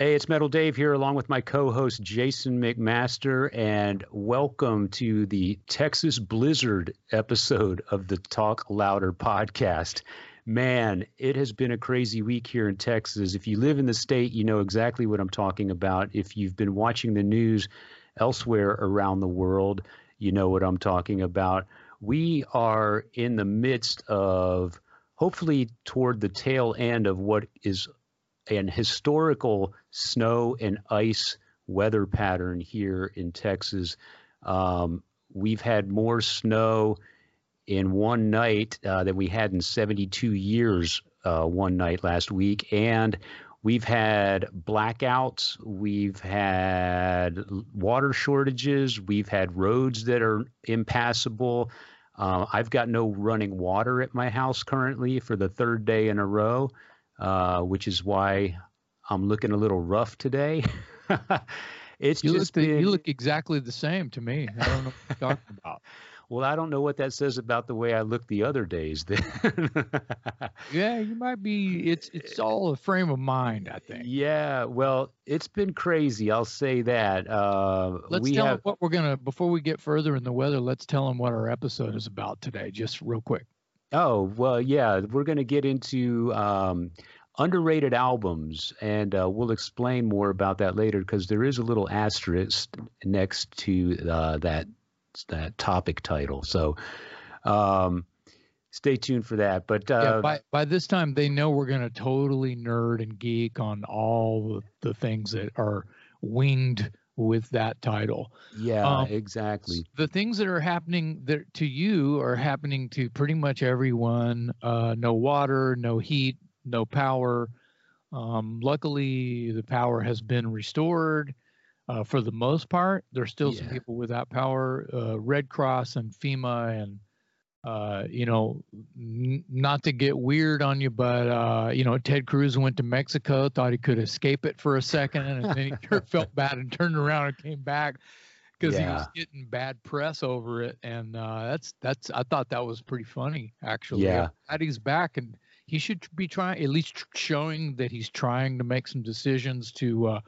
Hey, it's Metal Dave here, along with my co host Jason McMaster, and welcome to the Texas Blizzard episode of the Talk Louder podcast. Man, it has been a crazy week here in Texas. If you live in the state, you know exactly what I'm talking about. If you've been watching the news elsewhere around the world, you know what I'm talking about. We are in the midst of hopefully toward the tail end of what is an historical snow and ice weather pattern here in Texas. Um, we've had more snow in one night uh, than we had in 72 years uh, one night last week. And we've had blackouts, we've had water shortages, we've had roads that are impassable. Uh, I've got no running water at my house currently for the third day in a row. Uh, which is why I'm looking a little rough today. it's you just look been, you look exactly the same to me. I don't know what you're talking about. Well, I don't know what that says about the way I look the other days. Then, yeah, you might be. It's it's all a frame of mind, I think. Yeah, well, it's been crazy. I'll say that. Uh, let's tell have, them what we're gonna before we get further in the weather. Let's tell them what our episode is about today, just real quick. Oh well, yeah, we're gonna get into um, underrated albums, and uh, we'll explain more about that later because there is a little asterisk next to uh, that that topic title. So um, stay tuned for that. But uh, yeah, by by this time, they know we're going to totally nerd and geek on all the things that are winged with that title. Yeah, um, exactly. The things that are happening that to you are happening to pretty much everyone. Uh, no water, no heat, no power. Um, luckily, the power has been restored uh, for the most part. There's still yeah. some people without power. Uh, Red Cross and FEMA and uh, you know, n- not to get weird on you, but uh, you know, Ted Cruz went to Mexico, thought he could escape it for a second, and then he felt bad and turned around and came back because yeah. he was getting bad press over it. And uh, that's that's I thought that was pretty funny actually. Yeah, glad he's back and he should be trying at least showing that he's trying to make some decisions to uh,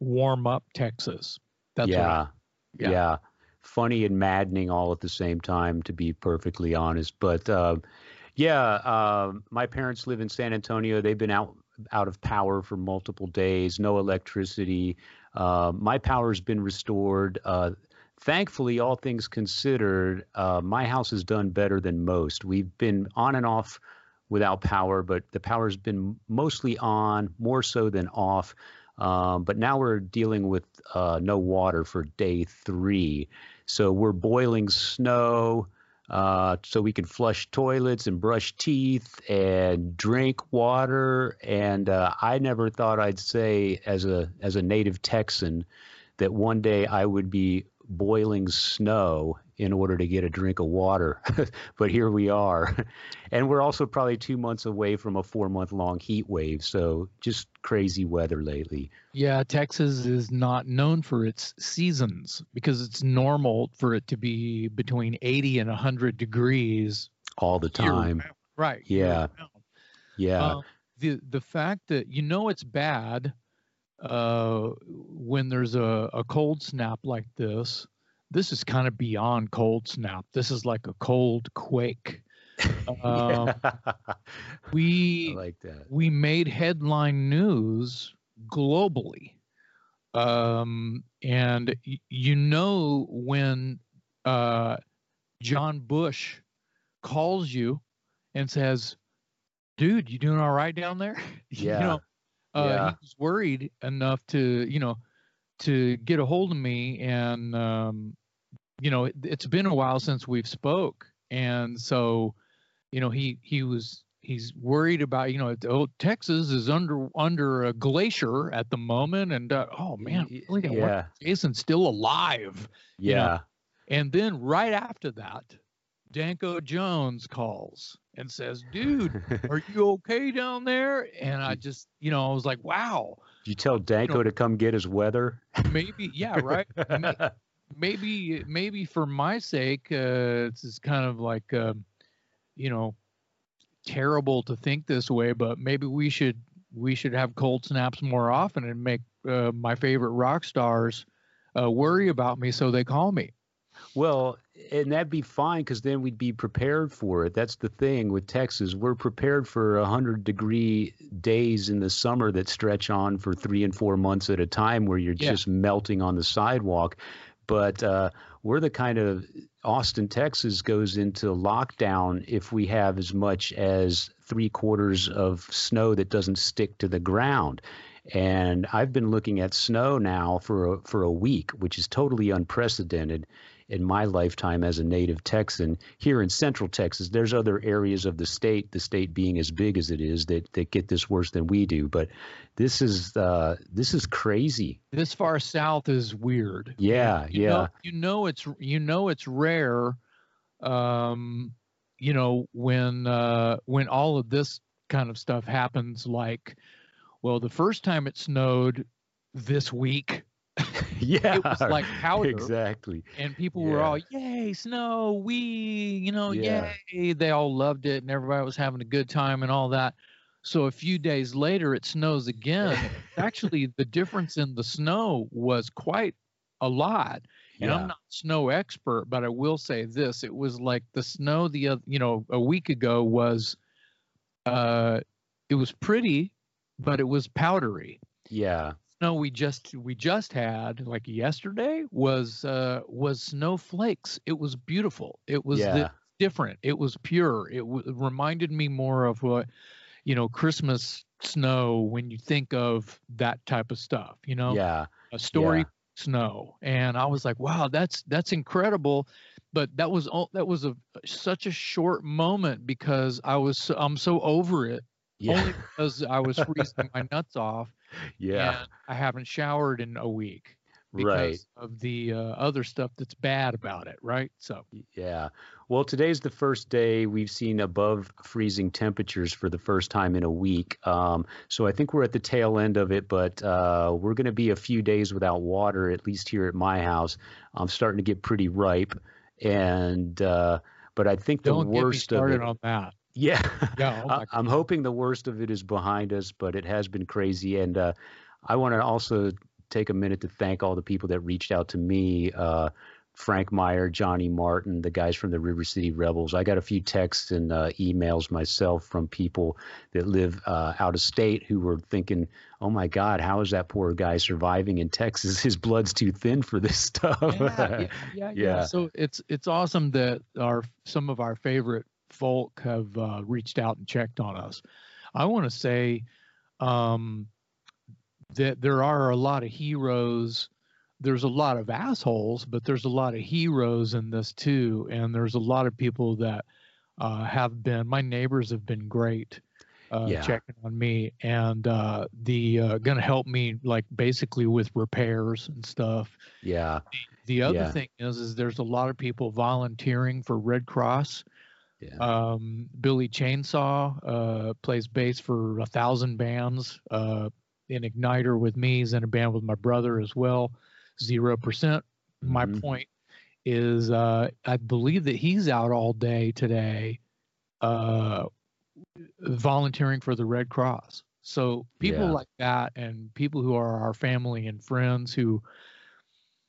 warm up Texas. That's yeah, yeah, yeah, funny and maddening all at the same time, to be perfectly honest. But uh, yeah, uh, my parents live in San Antonio. They've been out out of power for multiple days, no electricity. Uh, my power's been restored. Uh, thankfully, all things considered, uh, my house has done better than most. We've been on and off without power, but the power's been mostly on, more so than off. Um, but now we're dealing with uh, no water for day three. So we're boiling snow uh, so we can flush toilets and brush teeth and drink water. And uh, I never thought I'd say, as a as a native Texan, that one day I would be boiling snow in order to get a drink of water. but here we are. And we're also probably two months away from a four month long heat wave. So just crazy weather lately. Yeah, Texas is not known for its seasons because it's normal for it to be between 80 and 100 degrees all the time. Right. Yeah. Yeah. Uh, the the fact that you know it's bad uh, when there's a, a cold snap like this this is kind of beyond cold snap. This is like a cold quake. Um, we like that. We made headline news globally, um, and y- you know when uh, John Bush calls you and says, "Dude, you doing all right down there?" Yeah. you know, uh, yeah. he was worried enough to you know to get a hold of me and um, you know it, has been a while since we've spoke and so you know he he was he's worried about you know oh, texas is under under a glacier at the moment and uh, oh man really yeah. jason's still alive yeah you know? and then right after that danko jones calls and says dude are you okay down there? And i just you know i was like wow. Did you tell danko you know, to come get his weather? Maybe yeah right. Maybe maybe for my sake, uh, it's kind of like uh, you know terrible to think this way, but maybe we should we should have cold snaps more often and make uh, my favorite rock stars uh, worry about me, so they call me. Well, and that'd be fine because then we'd be prepared for it. That's the thing with Texas. We're prepared for 100 degree days in the summer that stretch on for three and four months at a time where you're yeah. just melting on the sidewalk. But uh, we're the kind of Austin, Texas goes into lockdown if we have as much as three quarters of snow that doesn't stick to the ground. And I've been looking at snow now for a, for a week, which is totally unprecedented in my lifetime as a native Texan. Here in Central Texas, there's other areas of the state, the state being as big as it is, that that get this worse than we do. But this is uh, this is crazy. This far south is weird. Yeah, you yeah. Know, you know it's you know it's rare. Um, you know when uh, when all of this kind of stuff happens, like well, the first time it snowed this week, yeah, it was like powder. Exactly. And people yeah. were all, "Yay, snow! We, you know, yeah. yay!" They all loved it, and everybody was having a good time and all that. So a few days later, it snows again. Actually, the difference in the snow was quite a lot. And yeah. I'm not a snow expert, but I will say this: it was like the snow the other, you know, a week ago was, uh, it was pretty, but it was powdery. Yeah snow we just we just had like yesterday was uh was snowflakes. It was beautiful. It was yeah. the, different. It was pure. It, w- reminded me more of what you know christmas snow when you think of that type of stuff you know? Yeah. A story yeah. snow. And i was like wow that's that's incredible. But that was all that was a such a short moment because i was i'm so over it yeah. only because i was freezing my nuts off yeah. I haven't showered in a week because right. of the uh, other stuff that's bad about it, right? So, yeah. Well, today's the first day we've seen above freezing temperatures for the first time in a week. Um, so I think we're at the tail end of it, but uh, we're going to be a few days without water, at least here at my house. I'm starting to get pretty ripe, and uh, but I think the Don't worst of it. on that. Yeah, yeah oh I'm hoping the worst of it is behind us, but it has been crazy. And uh, I want to also take a minute to thank all the people that reached out to me. Uh, Frank Meyer, Johnny Martin, the guys from the River City Rebels. I got a few texts and uh, emails myself from people that live uh, out of state who were thinking, "Oh my God, how is that poor guy surviving in Texas? His blood's too thin for this stuff." yeah, yeah, yeah, yeah. So it's it's awesome that our some of our favorite folk have uh, reached out and checked on us. I want to say um, that there are a lot of heroes. There's a lot of assholes, but there's a lot of heroes in this too. And there's a lot of people that uh, have been, my neighbors have been great. Uh, yeah. checking on me and uh, the uh, gonna help me like basically with repairs and stuff. Yeah. The, the other yeah. thing is, is there's a lot of people volunteering for Red Cross yeah. Um, Billy Chainsaw uh, plays bass for a thousand bands. Uh, in Igniter with me, he's in a band with my brother as well. Zero percent. Mm-hmm. My point is, uh, I believe that he's out all day today, uh, volunteering for the Red Cross. So people yeah. like that, and people who are our family and friends who,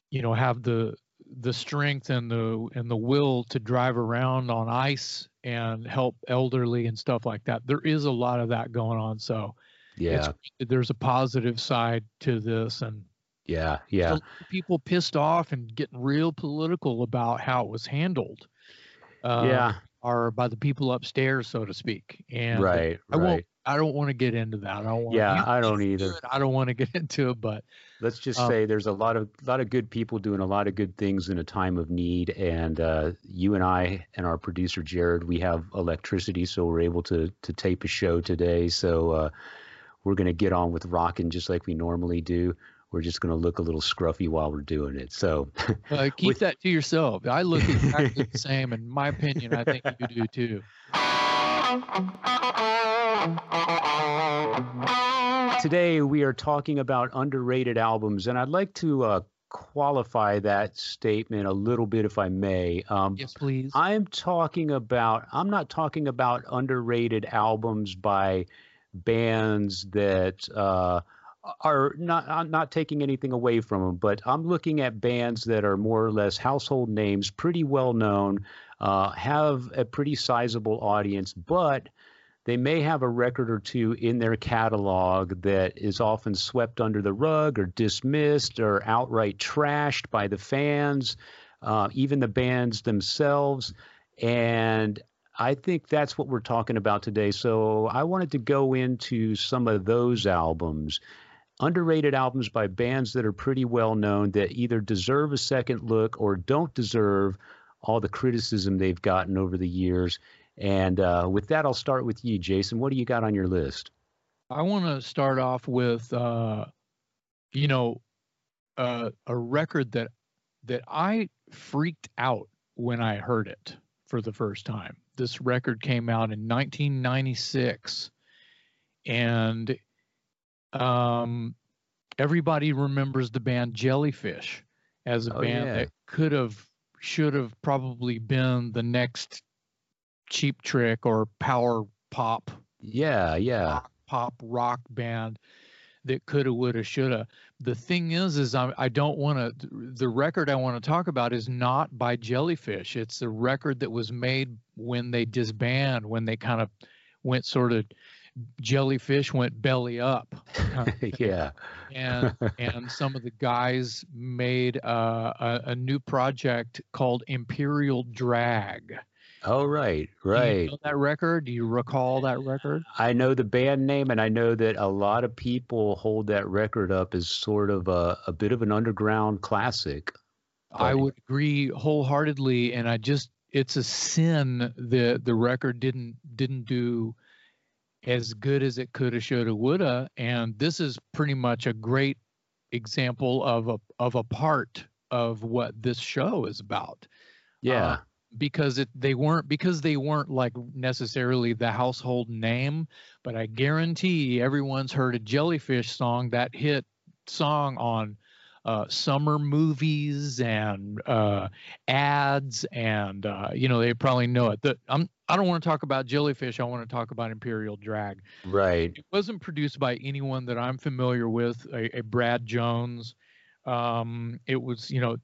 you know, have the the strength and the and the will to drive around on ice and help elderly and stuff like that. There is a lot of that going on. So yeah, there's a positive side to this and yeah, yeah. People pissed off and getting real political about how it was handled. Uh, yeah, are by the people upstairs, so to speak. And right, I right. won't I don't want to get into that. I don't want Yeah, I don't either. I don't want to get into it, but let's just um, say there's a lot of lot of good people doing a lot of good things in a time of need and uh, you and I and our producer Jared, we have electricity so we're able to to tape a show today. So uh, we're going to get on with rocking just like we normally do. We're just going to look a little scruffy while we're doing it. So uh, keep with, that to yourself. I look exactly the same. In my opinion, I think you do too. Today we are talking about underrated albums, and I'd like to uh, qualify that statement a little bit, if I may. Um, yes, please. I'm talking about. I'm not talking about underrated albums by bands that uh, are not I'm not taking anything away from them, but I'm looking at bands that are more or less household names, pretty well known, uh, have a pretty sizable audience, but they may have a record or two in their catalog that is often swept under the rug or dismissed or outright trashed by the fans, uh, even the bands themselves. And I think that's what we're talking about today. So I wanted to go into some of those albums, underrated albums by bands that are pretty well known that either deserve a second look or don't deserve all the criticism they've gotten over the years. And uh, with that, I'll start with you, Jason. What do you got on your list? I want to start off with, uh, you know, uh, a record that that I freaked out when I heard it for the first time. This record came out in 1996, and um, everybody remembers the band Jellyfish as a Oh, band yeah. that could have, should have probably been the next Cheap Trick or power pop Yeah, yeah. rock, pop rock band that coulda woulda shoulda the thing is is i, I don't want to the record i want to talk about is not by jellyfish it's the record that was made when they disband when they kind of went sort of jellyfish went belly up kind of thing. yeah. and and some of the guys made uh, a, a new project called imperial drag Oh, right, Do you right. know that record do you recall that record I know the band name, and I know that a lot of people hold that record up as sort of a, a bit of an underground classic. I would agree wholeheartedly, and I just it's a sin that the record didn't didn't do as good as it coulda, shoulda, woulda, and this is pretty much a great example of a of a part of what this show is about uh, Yeah, because it they weren't because they weren't like necessarily the household name, but I guarantee everyone's heard a Jellyfish song that hit song on uh, summer movies and uh, ads, and uh, you know they probably know it. The, I'm I don't want to talk about Jellyfish. I want to talk about Imperial Drag. right. It wasn't produced by anyone that I'm familiar with, a, a Brad Jones. Um, it was, you know,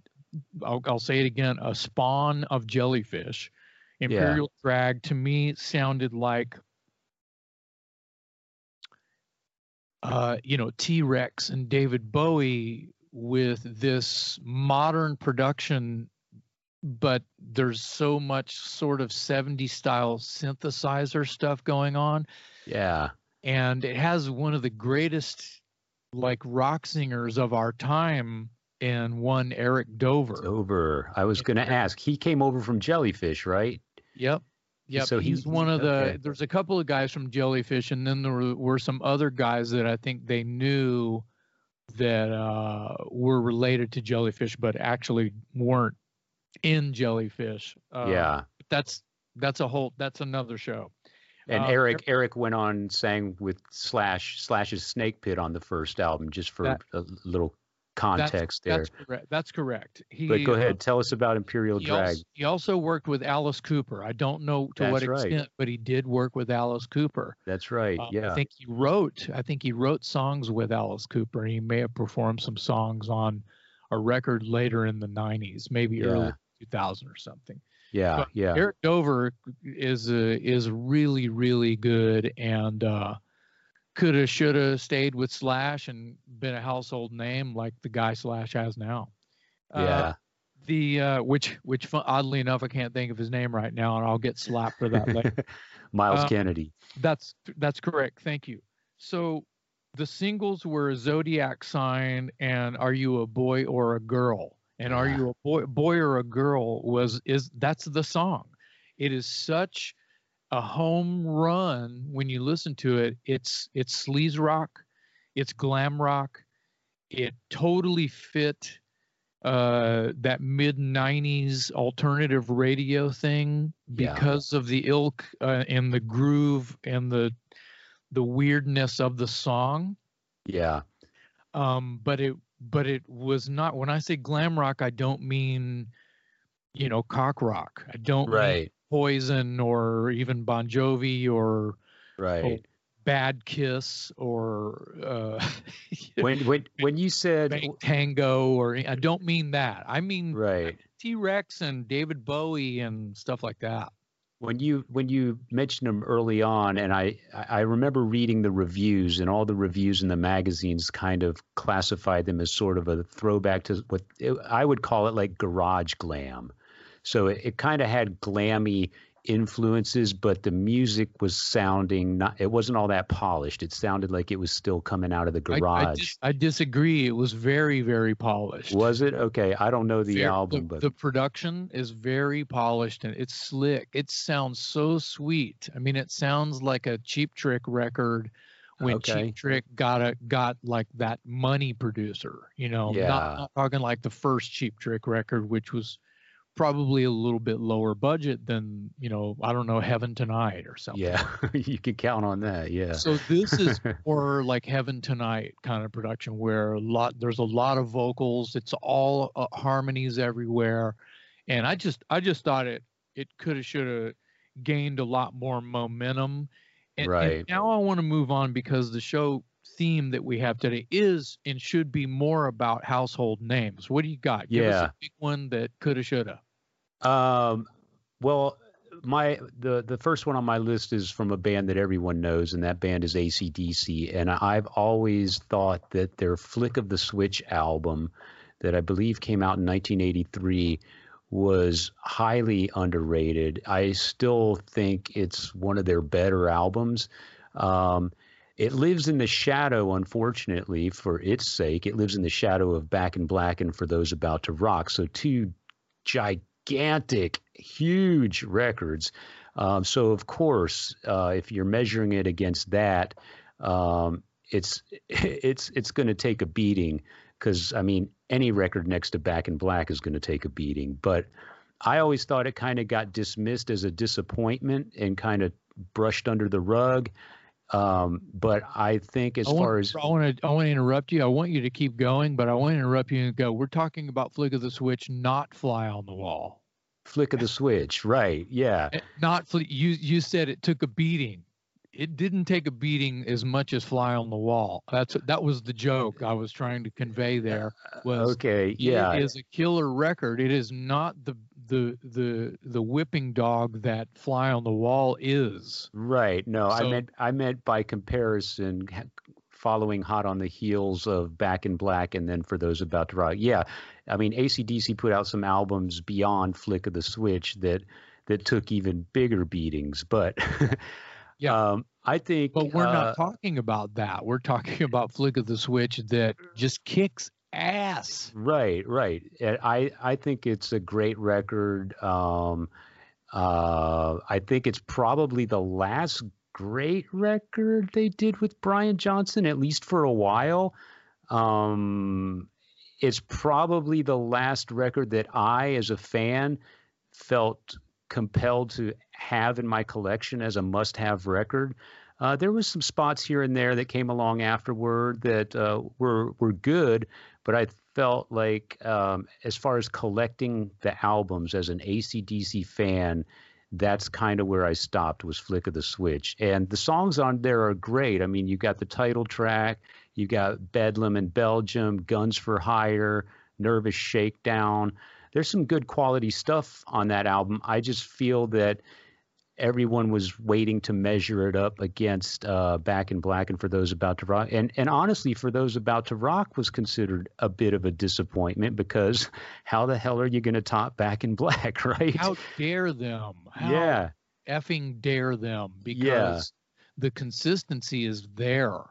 I'll, I'll say it again, a spawn of jellyfish. Imperial Drag to me sounded like, uh, you know, T Rex and David Bowie with this modern production, but there's so much sort of 70s style synthesizer stuff going on. Yeah, and it has one of the greatest like rock singers of our time in one Eric Dover. over. I was going to ask. He came over from Jellyfish, right? Yep. Yep. So he- he's one of the okay. there's a couple of guys from Jellyfish and then there were, were some other guys that I think they knew that uh, were related to Jellyfish but actually weren't in Jellyfish. Uh, yeah. That's that's a whole that's another show. And uh, Eric Eric went on sang with Slash Slash's Snake Pit on the first album, just for That- a little context there. That's correct. That's correct. He, but go uh, ahead, tell us about Imperial He Drag. also, he also worked with Alice Cooper. I don't know to what That's right. extent, but he did work with Alice Cooper. That's right. Um, yeah. I think he wrote. I think he wrote songs with Alice Cooper. He may have performed some songs on a record later in the '90s, maybe early Yeah. 2000 or something. yeah. but Yeah. Eric Dover is uh, is really really good and uh, coulda shoulda stayed with Slash and been a household name like the guy Slash has now. Uh, yeah. the uh, which which oddly enough I can't think of his name right now, and I'll get slapped for that later. Myles uh, Kennedy. that's that's correct. Thank you. So the singles were Zodiac Sign and Are You a Boy or a Girl? And Are You a Boy Boy or a Girl was is that's the song. It is such a home run when you listen to it. It's it's sleaze rock, it's glam rock. It totally fit uh, that mid 90s alternative radio thing Yeah. because of the ilk uh, and the groove and the the weirdness of the song Yeah. um but it but it was not when i say glam rock i don't mean you know cock rock i don't Right. Poison or even bon jovi or Right. Bad Kiss or uh, when when when you said Tango or I don't mean that. I mean right T Rex and David Bowie and stuff like that. When you when you mentioned them early on, and I I remember reading the reviews, and all the reviews in the magazines kind of classified them as sort of a throwback to what I would call it like garage glam. So it, it kind of had glammy influences, but the music was sounding not. It wasn't all that polished. It sounded like it was still coming out of the garage. I, I, dis- I disagree. It was very, very polished. Was it okay? I don't know the album, the, but the production is very polished and it's slick. It sounds so sweet. I mean, it sounds like a Cheap Trick record when okay. Cheap Trick got a got like that money producer. You know, yeah. not, not talking like the first Cheap Trick record, which was probably a little bit lower budget than you know i don't know heaven tonight or something yeah you could count on that yeah so this is more like heaven tonight kind of production where a lot there's a lot of vocals it's all uh, harmonies everywhere and i just i just thought it it could have should have gained a lot more momentum and, right and now i want to move on because the show theme that we have today is and should be more about household names. What do you got? Give yeah. us a big one that coulda, shoulda. Um, well, my the the first one on my list is from a band that everyone knows, and that band is ACDC. And I've always thought that their Flick of the Switch album, that I believe came out in 1983, was highly underrated. I still think it's one of their better albums. Um, it lives in the shadow, unfortunately, for its sake. It lives in the shadow of Back in Black and For Those About to Rock. So, two gigantic gigantic, huge records. Um, so of course, uh, if you're measuring it against that, um, it's it's it's going to take a beating because I mean any record next to Back in Black is going to take a beating. But I always thought it kind of got dismissed as a disappointment and kind of brushed under the rug. Um, but I think as I far as I want to I want to interrupt you. I want you to keep going, but I want to interrupt you and go. We're talking about flick of the switch, not fly on the wall. Flick of the switch, right? Yeah. Eh, not fl- you. You said it took a beating. It didn't take a beating as much as fly on the wall. That's that was the joke I was trying to convey there. Was okay? Yeah, it is a killer record. It is not the the the the whipping dog that fly on the wall is. Right. No so, i meant i meant by comparison following hot on the heels of back in black and then for those about to rock. Yeah i mean acdc put out some albums beyond flick of the switch that that took even bigger beatings but yeah. um, i think but we're uh, not talking about that. We're talking about flick of the switch that just kicks ass. Right, right. I I think it's a great record. Um, uh, I think it's probably the last great record they did with Brian Johnson, at least for a while. Um, it's probably the last record that I, as a fan, felt compelled to have in my collection as a must-have record. Uh, there was some spots here and there that came along afterward that uh, were were good, but I felt like um, as far as collecting the albums as an ACDC fan, that's kind of where I stopped was Flick of the Switch. And the songs on there are great. I mean, you got the title track, you got Bedlam in Belgium, Guns for Hire, Nervous Shakedown. There's some good quality stuff on that album. I just feel that everyone was waiting to measure it up against uh, Back in Black and for those about to rock. And and honestly, for those about to rock was considered a bit of a disappointment because how the hell are you going to top Back in Black, right? How dare them? How yeah, effing dare them because yeah. the consistency is there.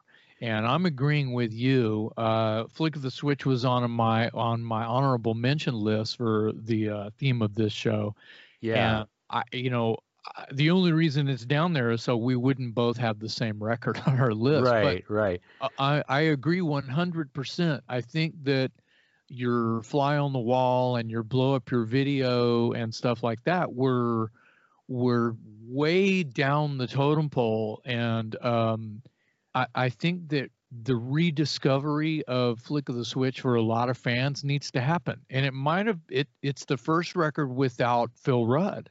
And I'm agreeing with you. Uh, Flick of the Switch was on my on my honorable mention list for the uh, theme of this show. Yeah. And I, you know, the only reason it's down there is so we wouldn't both have the same record on our list. Right, but right. I, I agree 100%. I think that your fly on the wall and your blow up your video and stuff like that were were way down the totem pole and um, I, I think that the rediscovery of flick of the switch for a lot of fans needs to happen and it might have it it's the first record without phil rudd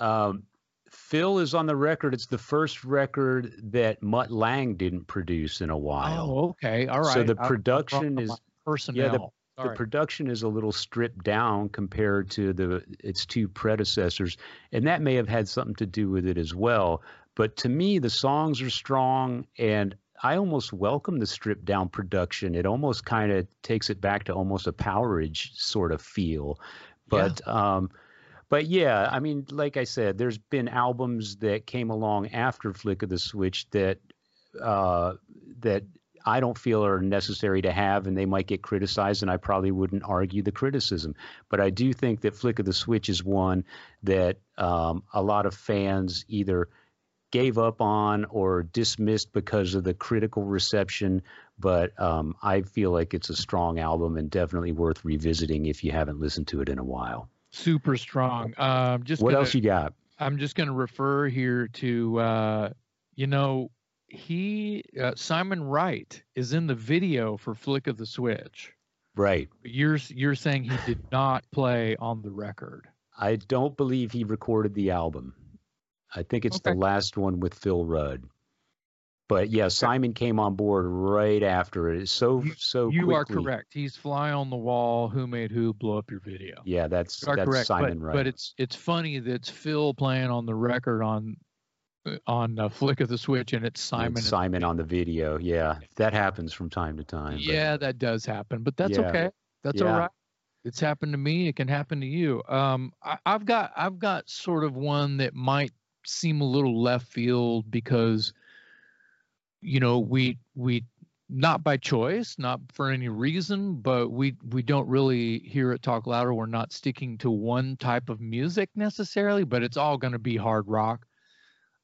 um, Phil is on the record. It's the first record that Mutt Lange didn't produce in a while. Oh, okay. All right. So the production is my Yeah, the Sorry. production is a little stripped down compared to the its two predecessors, and that may have had something to do with it as well. But to me, the songs are strong, and I almost welcome the stripped down production. It almost kind of takes it back to almost a Powerage sort of feel. Yeah. But um, but yeah, I mean, like I said, there's been albums that came along after Flick of the Switch that uh, that I don't feel are necessary to have, and they might get criticized, and I probably wouldn't argue the criticism. But I do think that Flick of the Switch is one that um, a lot of fans either gave up on or dismissed because of the critical reception. But um, I feel like it's a strong album and definitely worth revisiting if you haven't listened to it in a while. Super strong. Um, just what gonna- else you got? I'm just going to refer here to, uh, you know, he uh, Simon Wright is in the video for Flick of the Switch. Right. You're you're saying he did not play on the record. I don't believe he recorded the album. I think it's the last one with Phil Rudd. But yeah, Simon came on board right after it. So You- so you are correct. He's fly on the wall. Who made who blow up your video? Yeah, that's that's correct. Simon but, Wright. but it's it's funny that it's Phil playing on the record on on uh, Flick of the Switch, and it's Simon. Simon on the video. Yeah, that happens from time to time. but- Yeah, that does happen, but that's Yeah. okay. That's Yeah. all right. It's happened to me. It can happen to you. Um, I, I've got I've got sort of one that might seem a little left field because, you know, we we not by choice, not for any reason, but we we don't really hear it talk louder. We're not sticking to one type of music necessarily, but it's all going to be hard rock.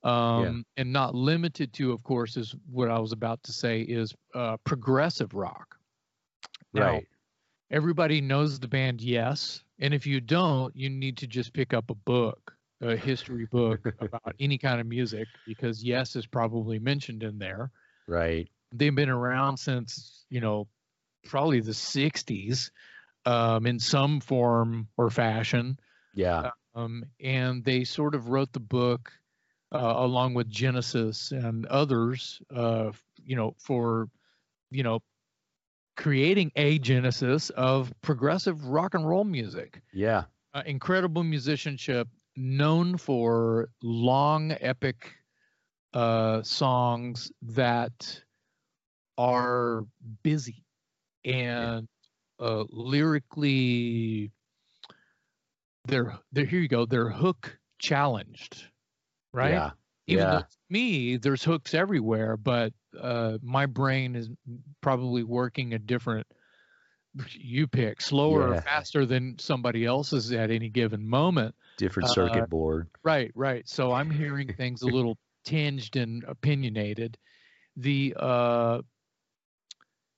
Um, and not limited to, of course, is what I was about to say is uh, progressive rock. Now, right. everybody knows the band Yes, and if you don't, you need to just pick up a book, a history book about any kind of music, because Yes is probably mentioned in there. Right. They've been around since you know probably the '60s, um, in some form or fashion, Yeah. um, and they sort of wrote the book uh, along with Genesis and others, uh, you know, for you know creating a genesis of progressive rock and roll music. Yeah. Uh, incredible musicianship, known for long, epic uh, songs that are busy and uh, lyrically. They're, they're here you go. They're hook challenged, right? Yeah. even yeah. me there's hooks everywhere but uh my brain is probably working a different you pick slower Yeah. or faster than somebody else's at any given moment Different uh, circuit board. right right so i'm hearing things a little tinged and opinionated the uh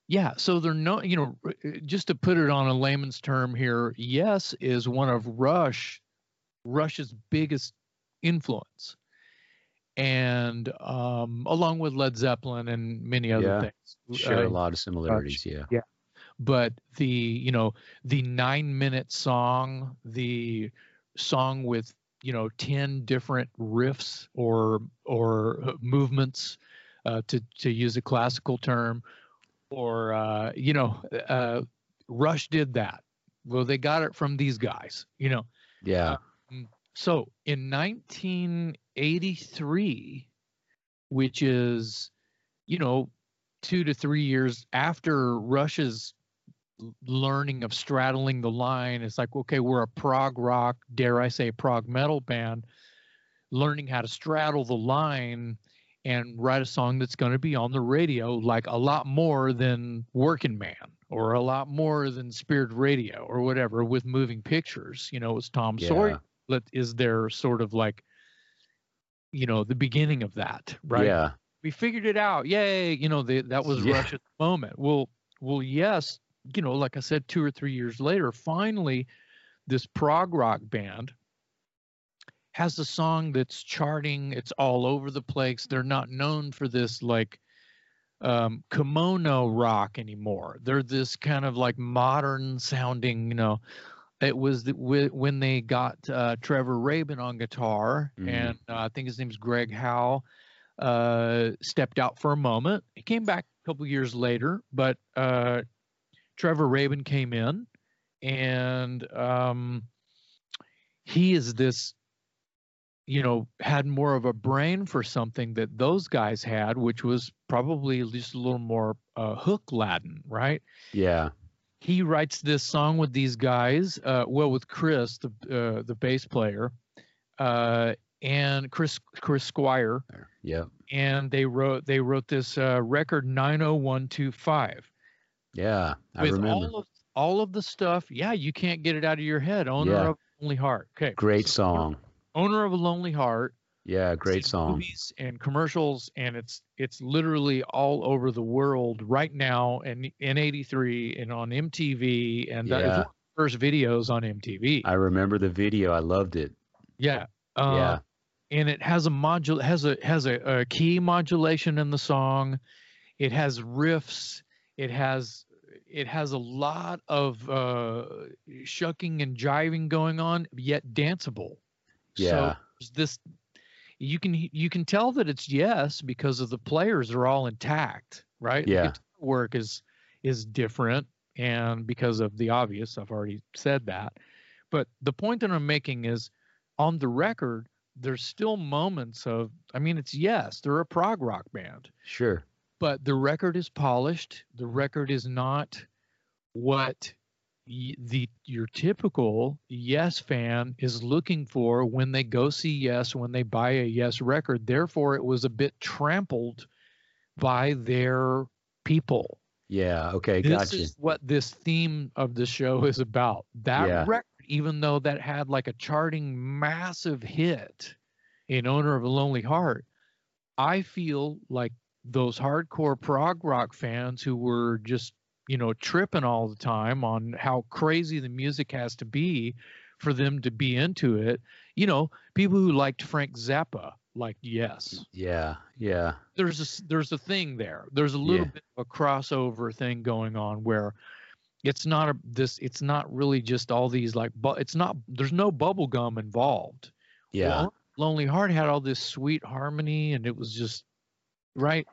yeah so they're no you know uh, just to put it on a layman's term here yes is one of rush rush's biggest influence and um along with led zeppelin and many other Yeah, things Share Uh, a lot of similarities. Yeah. Yeah. But the you know the nine minute song the song with you know 10 different riffs or or movements uh, to to use a classical term or uh, you know uh, rush did that well they got it from these guys you know Yeah. so in 1983, which is, you know, two to three years after Rush's learning of straddling the line, it's like, okay, we're a prog rock, dare I say, prog metal band, learning how to straddle the line and write a song that's going to be on the radio like a lot more than Working Man or a lot more than Spirit Radio or whatever with moving pictures. You know, it's Tom Sawyer Yeah. let is there sort of like you know the beginning of that right Yeah. we figured it out yay you know the, that was Yeah. rush's moment well well yes you know like i said two or three years later finally this prog rock band has a song that's charting it's all over the place they're not known for this like um kimono rock anymore they're this kind of like modern sounding you know it was the, when they got uh, Trevor Rabin on guitar, Mhm. and uh, I think his name's Greg Howe, uh, stepped out for a moment. He came back a couple years later, but uh, Trevor Rabin came in, and um, he is this, you know, had more of a brain for something that those guys had, which was probably just a little more uh, hook Latin, right? Yeah. he writes this song with these guys uh, well with chris the uh, the bass player uh, and chris chris squire Yeah. and they wrote they wrote this uh, record 90125 Yeah. I with remember. all of all of the stuff yeah you can't get it out of your head owner Yeah. of a lonely heart okay Great so song. owner of a lonely heart Yeah. Great song. movies and commercials and it's it's literally all over the world right now and in 83 and on mtv and that is Yeah. one of the first videos on mtv I remember the video. I loved it. yeah uh, Yeah. and it has a module has a has a, a key modulation in the song it has riffs it has it has a lot of uh shucking and jiving going on yet danceable Yeah. there's this you can you can tell that it's yes because of the players are all intact right The Yeah. guitar work is is different and because of the obvious i've already said that but the point that i'm making is on the record there's still moments of i mean it's yes they're a prog rock band Sure. But the record is polished the record is not what y- the your typical yes fan is looking for when they go see yes when they buy a yes record therefore it was a bit trampled by their people Yeah. Okay. Gotcha. This Gotcha. is what this theme of the show is about that Yeah. record even though that had like a charting massive hit in owner of a lonely heart i feel like those hardcore prog rock fans who were just you know tripping all the time on how crazy the music has to be for them to be into it you know people who liked frank zappa like yes Yeah. Yeah. there's a there's a thing there. There's a little Yeah. bit of a crossover thing going on where it's not a this it's not really just all these like but it's not there's no bubble gum involved. Yeah. Well, Lonely Heart had all this sweet harmony and it was just right.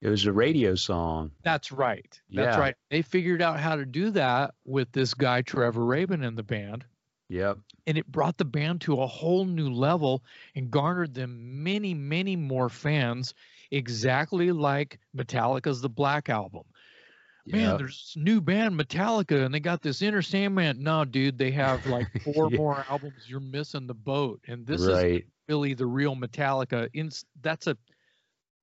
It was a radio song. That's right. That's Yeah. right. They figured out how to do that with this guy Trevor Rabin in the band Yep. and it brought the band to a whole new level and garnered them many many more fans exactly like metallica's the black album man Yep. there's this new band metallica and they got this enter sandman no dude they have like four Yeah. more albums you're missing the boat and this is right. really the real metallica in that's a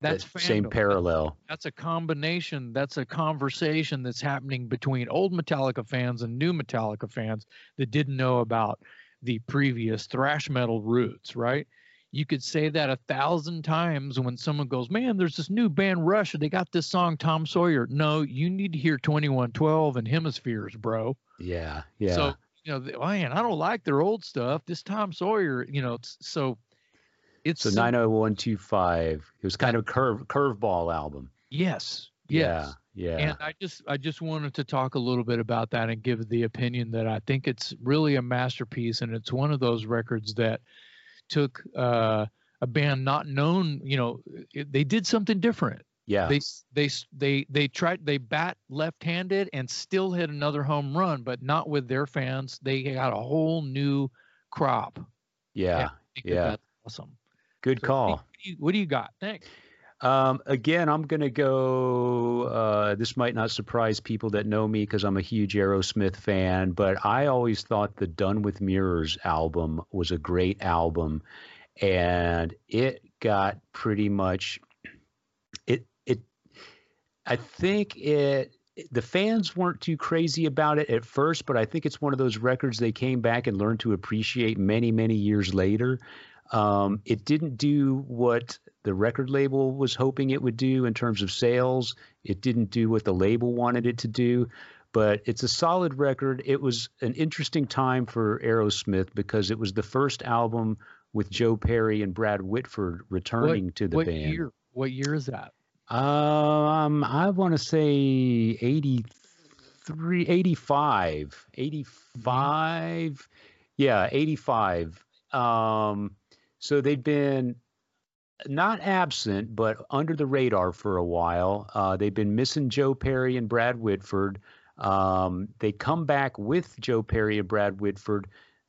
that's That same parallel. that's a combination that's a conversation that's happening between old metallica fans and new metallica fans that didn't know about the previous thrash metal roots right you could say that a thousand times when someone goes man there's this new band rush they got this song tom sawyer no you need to hear 2112 and hemispheres bro Yeah. Yeah. so you know man i don't like their old stuff this tom sawyer you know so it's so 90125. It was kind of a curve curveball album. yes yes Yeah. Yeah. And I just I just wanted to talk a little bit about that and give the opinion that I think it's really a masterpiece and it's one of those records that took uh, a band not known, you know, it, they did something different. yeah. They they they they tried they bat left-handed and still hit another home run, but not with their fans. They got a whole new crop. yeah. Yeah. that's awesome. Good So, call. What do you, what do you got? Thanks. Um, again, I'm going to go. Uh, this might not surprise people that know me because I'm a huge Aerosmith fan, but I always thought the Done with Mirrors album was a great album, and it got pretty much it. It. I think it. The fans weren't too crazy about it at first, but I think it's one of those records they came back and learned to appreciate many, many years later. Um, it didn't do what the record label was hoping it would do in terms of sales. It didn't do what the label wanted it to do, but it's a solid record. It was an interesting time for Aerosmith because it was the first album with Joe Perry and Brad Whitford returning to the what band. year? What year is that? Um, I want to say 83, 85, 85. Yeah, 85. Um, so they've been not absent, but under the radar for a while. Uh, they've been missing Joe Perry and Brad Whitford. Um, they come back with Joe Perry and Brad Whitford.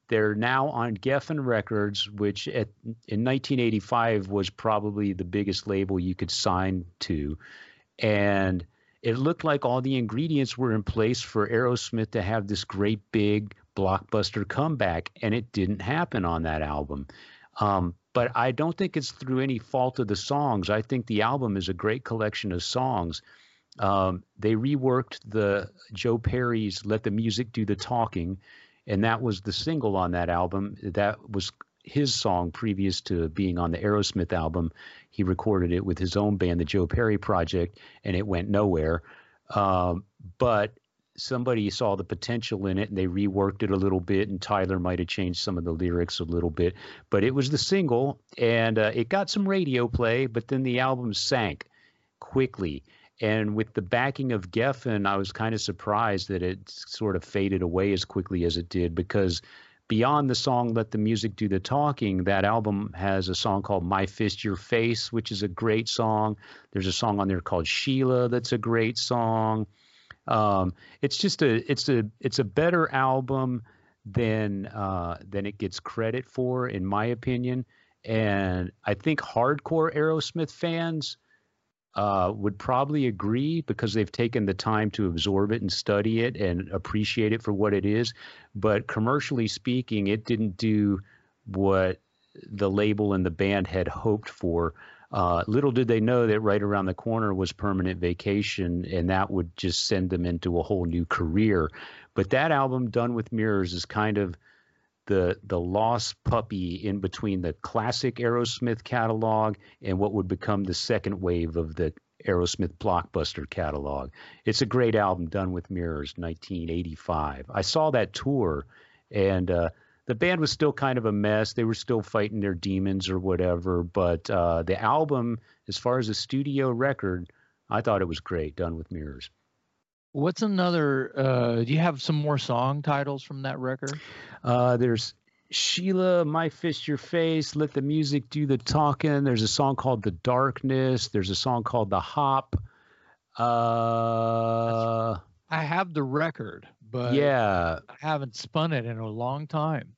They're now on Geffen Records, which at, in 1985 was probably the biggest label you could sign to. And it looked like all the ingredients were in place for Aerosmith to have this great big blockbuster comeback, and it didn't happen on that album. Um, but I don't think it's through any fault of the songs. I think the album is a great collection of songs. Um, they reworked the Joe Perry's "Let the Music Do the Talking," and that was the single on that album. That was his song previous to being on the Aerosmith album. He recorded it with his own band, the Joe Perry Project, and it went nowhere. Um, but somebody saw the potential in it and they reworked it a little bit and tyler might have changed some of the lyrics a little bit but it was the single and uh, it got some radio play but then the album sank quickly. And with the backing of geffen i was kind of surprised that it sort of faded away as quickly as it did because beyond the song let the music do the talking that album has a song called my fist your face which is a great song. There's a song on there called sheila that's a great song um, it's just a it's a it's a better album than uh, than it gets credit for, in my opinion. And I think hardcore Aerosmith fans uh, would probably agree because they've taken the time to absorb it and study it and appreciate it for what it is. But commercially speaking, it didn't do what the label and the band had hoped for. Uh, little did they know that right around the corner was permanent vacation, and that would just send them into a whole new career. But that album, Done with Mirrors, is kind of the the lost puppy in between the classic Aerosmith catalog and what would become the second wave of the Aerosmith blockbuster catalog. It's a great album, Done with Mirrors, 1985. I saw that tour, and uh, the band was still kind of a mess. They were still fighting their demons or whatever. But uh, the album, as far as a studio record, I thought it was great, done with mirrors. What's another? Uh, do you have some more song titles from that record? Uh, there's Sheila, My Fist, Your Face, Let the Music Do the Talking. There's a song called The Darkness. There's a song called The Hop. Uh, I have the record, but yeah, I haven't spun it in a long time.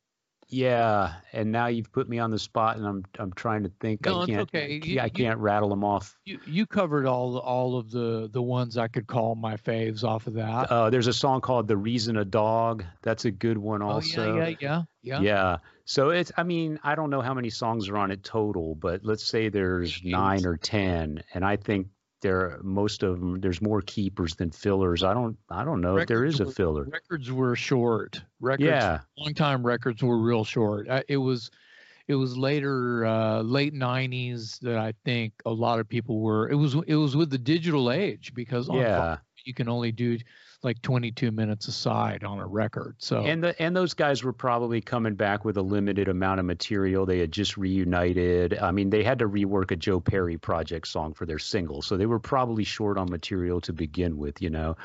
Yeah, and now you've put me on the spot, and I'm I'm trying to think. No, I can't. okay. You, I can't you, rattle them off. You you covered all all of the the ones I could call my faves off of that. Uh, there's a song called "The Reason a Dog." That's a good one, also. Oh, yeah, yeah, yeah, yeah. Yeah. So it's. I mean, I don't know how many songs are on it total, but let's say there's nine or ten, and I think there most of them there's more keepers than fillers. I don't i don't know records if there is a filler. records were short. Records yeah. long time records were real short. It was it was later uh, late 90s that i think a lot of people were it was it was with the digital age because yeah. you can only do like 22 minutes aside on a record. So and the and those guys were probably coming back with a limited amount of material. They had just reunited. I mean, they had to rework a Joe Perry project song for their single, so they were probably short on material to begin with, you know.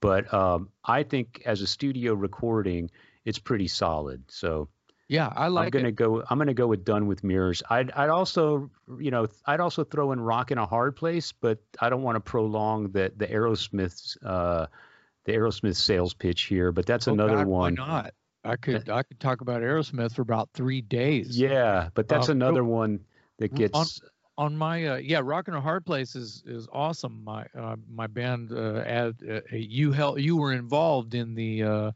But um, I think as a studio recording, it's pretty solid. So yeah, I like. I'm gonna it. go. I'm gonna go with "Done with Mirrors." I'd I'd also, you know, I'd also throw in "Rock in a Hard Place," but I don't want to prolong the the Aerosmith's uh, the Aerosmith sales pitch here, but that's oh, another God, one. Why not? I could I could talk about Aerosmith for about three days. Yeah, but that's uh, another one that gets on, on my uh, yeah, Rockin' a Hard Place is is awesome. My uh, my band uh, ad, uh, you help you were involved in the uh,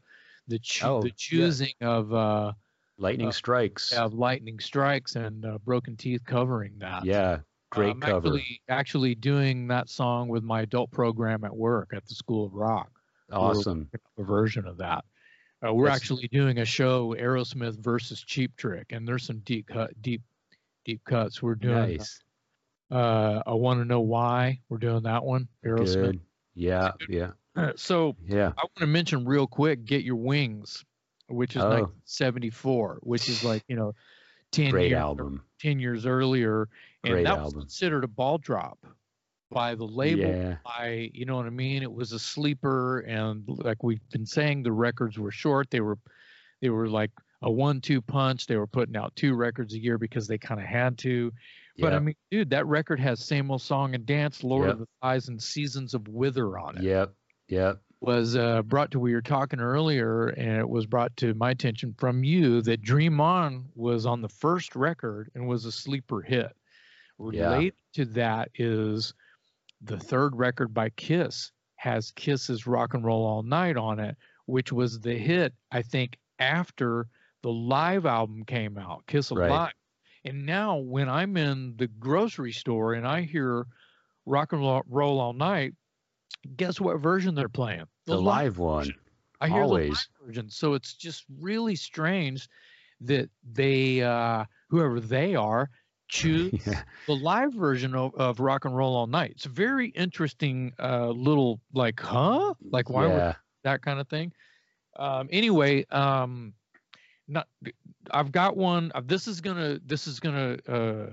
the cho- oh, the choosing yeah. of uh, Lightning Strikes of Lightning Strikes and Broken Teeth covering that. Yeah, great I'm cover. Actually, actually doing that song with my adult program at work at the School of Rock. Awesome. A version of that. Uh, we're That's... actually doing a show, Aerosmith versus Cheap Trick, and there's some deep cut, deep, deep cuts. We're doing. Nice. Uh, I want to know why we're doing that one. Aerosmith. Good. Yeah, yeah. so yeah, I want to mention real quick, "Get Your Wings," which is oh. 1974, which is like you know, ten Great years, album. ten years earlier, and Great that album. was considered a ball drop. By the label, Yeah. by you know what I mean. It was a sleeper, and like we've been saying, the records were short. They were, they were like a one-two punch. They were putting out two records a year because they kind of had to. But I mean, dude, that record has same old song and dance, Lord Yep. of the Flies, and Seasons of Wither on it. Yep. Yep. Was uh, brought to we were talking earlier, and it was brought to my attention from you that Dream On was on the first record and was a sleeper hit. Yeah. To that is the third record by Kiss has Kiss's Rock and Roll All Night on it, which was the hit I think after the live album came out, Kiss Right. Alive. And now when I'm in the grocery store and I hear Rock and Roll All Night, guess what version they're playing? The live one. version. I hear the live version. So it's just really strange that they, uh, whoever they are, choose Yeah. the live version of, of Rock and Roll All Night. It's a very interesting uh, little, like, huh? Like, why would that kind of thing. Um, anyway, um, not I've got one. uh, This is gonna. This is gonna. Uh,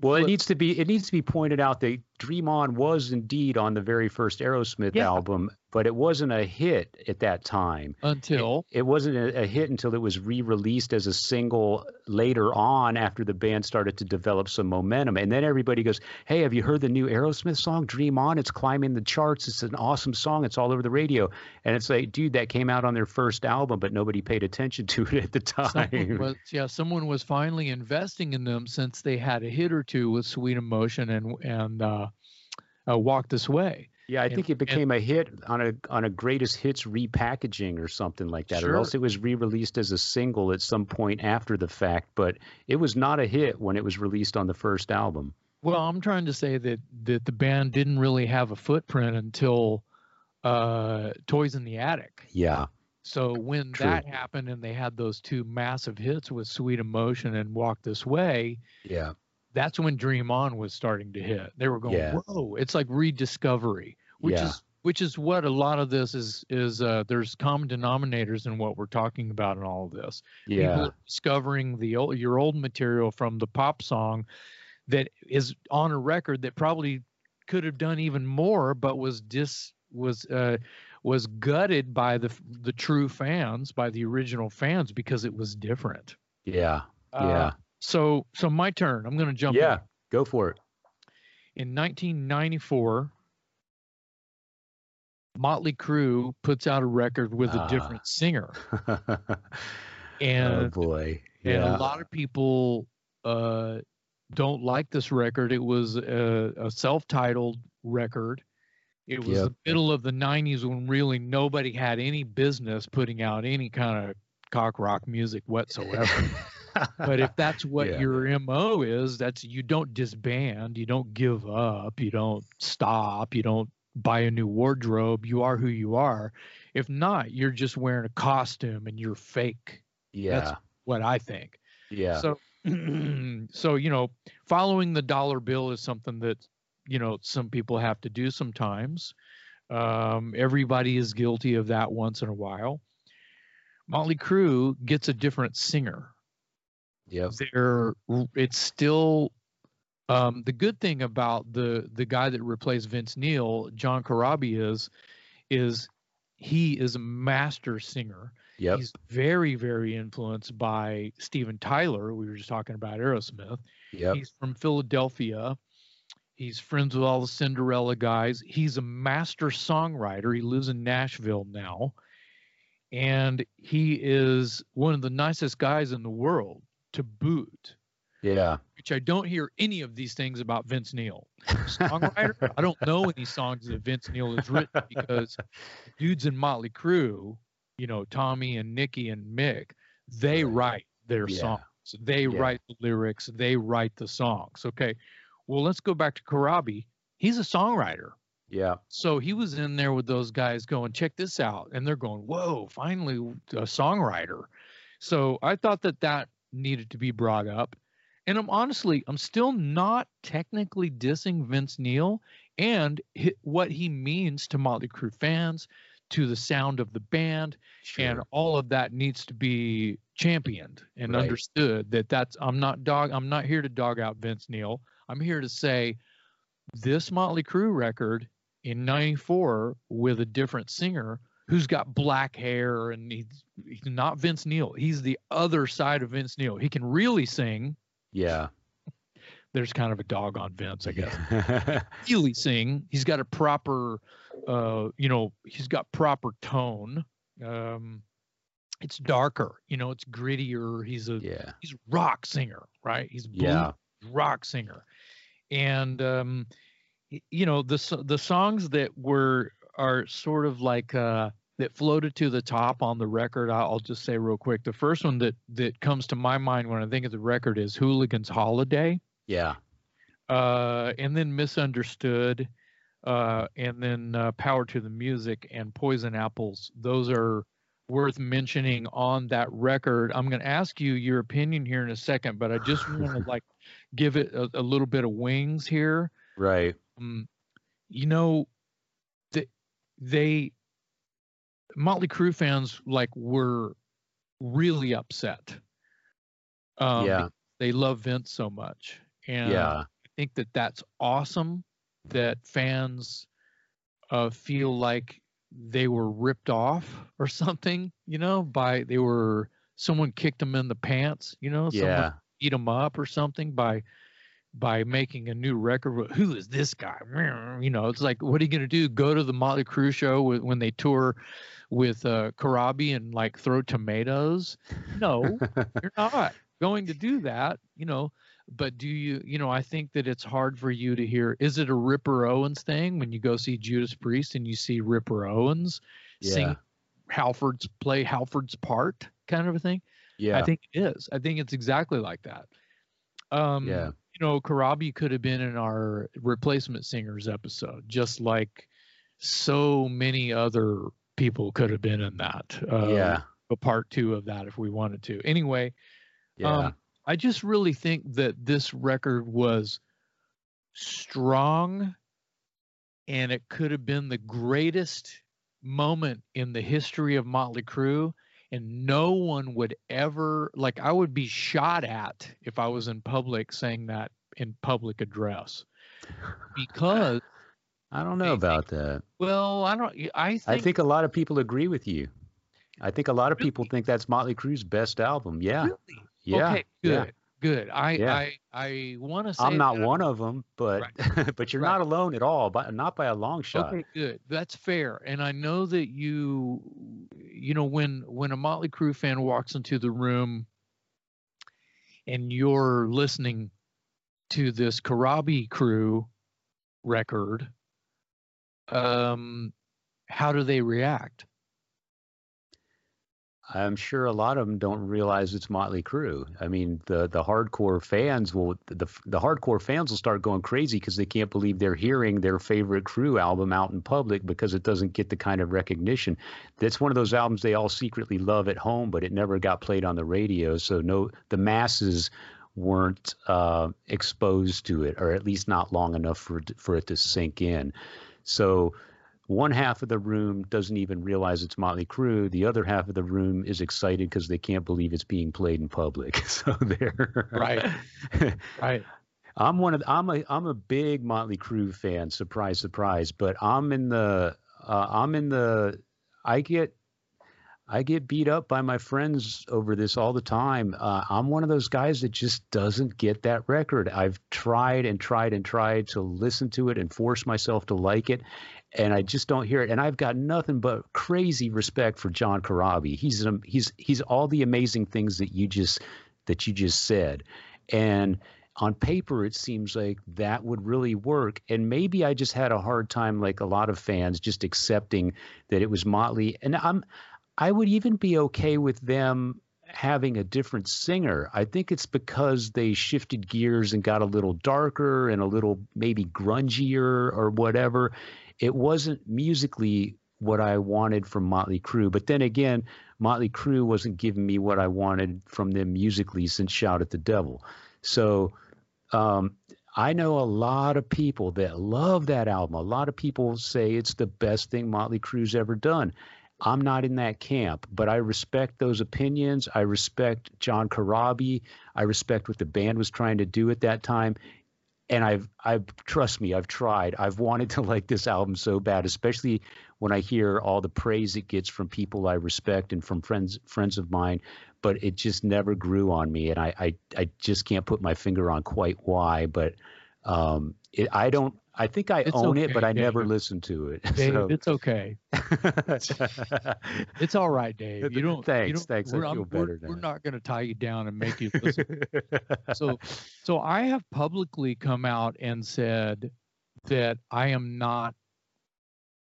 Well, it needs to be it needs to be pointed out that Dream On was indeed on the very first Aerosmith Yeah. album, but it wasn't a hit at that time. until It wasn't a, hit until it was re-released as a single later on after the band started to develop some momentum. And then everybody goes, "Hey, have you heard the new Aerosmith song Dream On? It's climbing the charts. It's an awesome song. It's all over the radio." And it's like, "Dude, that came out on their first album, but nobody paid attention to it at the someone time." was yeah someone was finally investing in them since they had a hit or two with Sweet Emotion and and uh, uh, Walk This Way. Yeah, I And- think it and- became a hit on a on a greatest hits repackaging or something like that, or else it was re-released as a single at some point after the fact. But it was not a hit when it was released on the first album. Well, I'm trying to say that that the band didn't really have a footprint until uh, Toys in the Attic. Yeah, So when True. that happened and they had those two massive hits with Sweet Emotion and Walk This Way, yeah, that's when Dream On was starting to hit. They were going, Yeah. whoa, it's like rediscovery, which Yeah. is which is what a lot of this is is uh, there's common denominators in what we're talking about in all of this. People yeah, are discovering the old, your old material from the pop song that is on a record that probably could have done even more, but was dis was uh, was gutted by the the true fans, by the original fans because it was different. yeah, Uh, yeah, so so my turn. I'm going to jump. yeah. Go for it. In. in 1994. Motley Crue puts out a record with a Ah. different singer, oh and boy, and yeah, a lot of people uh, don't like this record. It was a, a self-titled record. It was Yep. the middle of the '90s when really nobody had any business putting out any kind of cock rock music whatsoever. But if that's what Yeah. your mo is, that's you don't disband, you don't give up, you don't stop, you don't buy a new wardrobe. You are who you are. If not, you're just wearing a costume and you're fake yeah, that's what I think. yeah, So, so you know, following the dollar bill is something that you know some people have to do sometimes. Um, everybody is guilty of that once in a while. Motley Crue gets a different singer. Yep, They're it's still um, the good thing about the the guy that replaced Vince Neil, John Corabi, is is he is a master singer. yep, He's very, very influenced by Steven Tyler. We were just talking about Aerosmith. yep, He's from Philadelphia. He's friends with all the Cinderella guys. He's a master songwriter. He lives in Nashville now. And he is one of the nicest guys in the world to boot, yeah, which I don't hear any of these things about Vince Neil. Songwriter, I don't know any songs that Vince Neil has written because dudes in Motley Crue, you know, Tommy and Nikki and Mick, they Right. write their Yeah. songs. They Yeah. write the lyrics. They write the songs. Okay. Well, let's go back to Corabi. He's a songwriter. yeah, So he was in there with those guys going, check this out. And they're going, whoa, finally a songwriter. So I thought that that needed to be brought up. And I'm honestly, I'm still not technically dissing Vince Neil and what he means to Motley Crue fans, to the sound of the band, and all of that needs to be championed and Right. understood that that's i'm not dog i'm not here to dog out vince neil i'm here to say this Motley Crue record in 94 with a different singer who's got black hair and he's, he's not Vince Neil. He's the other side of Vince Neil. He can really sing. Yeah. There's kind of a dog on Vince, I guess. really sing. He's got a proper, uh, you know, he's got proper tone. Um, it's darker, you know, it's grittier. He's a yeah. he's a rock singer, right? He's a Yeah. rock singer, and um, you know the the songs that were are sort of like uh, that floated to the top on the record. I'll just say real quick. The first one that that comes to my mind when I think of the record is "Hooligan's Holiday," Yeah. uh, and then "Misunderstood," uh, and then uh, "Power to the Music" and "Poison Apples." Those are worth mentioning on that record. I'm going to ask you your opinion here in a second, but I just want to like give it a, a little bit of wings here. Right. Um, you know, they Motley Crue fans like were really upset. Um, yeah. they love Vince so much, and Yeah. I think that that's awesome that fans uh, feel like they were ripped off or something, you know, by they were someone kicked them in the pants, you know, someone Yeah. beat them up or something by by making a new record. Who is this guy? You know, it's like, what are you gonna do? Go to the Motley Crue show when they tour with uh, Corabi and like throw tomatoes? No, you're not going to do that, you know. But do you, you know, I think that it's hard for you to hear. Is it a Ripper Owens thing when you go see Judas Priest and you see Ripper Owens sing Halford's play Halford's part kind of a thing? Yeah. I think it is. I think it's exactly like that. Um, Yeah. You know, Corabi could have been in our replacement singers episode, just like so many other people could have been in that. Uh, yeah. A part two of that if we wanted to. Anyway, Yeah. um, I just really think that this record was strong and it could have been the greatest moment in the history of Motley Crue. And no one would ever, like, I would be shot at if I was in public saying that in public address. Because, I don't know about that. well, I don't, I think, I think a lot of people agree with you. I think a lot of people think that's Motley Crue's best album. Yeah. Really? Yeah. okay, good, yeah. Good. I, Yeah. I, I want to say I'm not one of them, but but you're Right. not alone at all, but not by a long shot. Okay, good. That's fair. And I know that you, you know, when when a Motley Crue fan walks into the room, and you're listening to this Corabi Crew record, um, how do they react? I'm sure a lot of them don't realize it's Motley Crue. I mean, the the hardcore fans will the the hardcore fans will start going crazy because they can't believe they're hearing their favorite Crue album out in public because it doesn't get the kind of recognition. That's one of those albums they all secretly love at home, but it never got played on the radio. So no, the masses weren't uh, exposed to it, or at least not long enough for for it to sink in. So one half of the room doesn't even realize it's Motley Crue. The other half of the room is excited because they can't believe it's being played in public. So they're Right. Right. I'm one of the, I'm a I'm a big Motley Crue fan. Surprise, surprise. But I'm in the uh, I'm in the I get I get beat up by my friends over this all the time. Uh, I'm one of those guys that just doesn't get that record. I've tried and tried and tried to listen to it and force myself to like it, and I just don't hear it. And I've got nothing but crazy respect for John Corabi. He's um, he's he's all the amazing things that you just that you just said, and on paper it seems like that would really work. And maybe i just had a hard time like a lot of fans just accepting that it was motley. And i'm i would even be okay with them having a different singer. I think it's because they shifted gears and got a little darker and a little maybe grungier or whatever it wasn't musically what i wanted from motley crue but then again motley crue wasn't giving me what i wanted from them musically since shout at the devil so um, I know a lot of people that love that album. A lot of people say it's the best thing Motley Crue's ever done. I'm not in that camp, but I respect those opinions. I respect John Corabi. I respect what the band was trying to do at that time. And I've I've trust me, I've tried. I've wanted to like this album so bad, especially when I hear all the praise it gets from people I respect and from friends friends of mine, but it just never grew on me and I I, I just can't put my finger on quite why, but um it, I don't I think I It's own okay, it, but I never Dave. listen to it. Dave, So- it's okay. It's all right, Dave. You don't. you Thanks, don't- thanks. I We're, I'm- feel we're- better We're not going to tie you down and make you listen. so, so I have publicly come out and said that I am not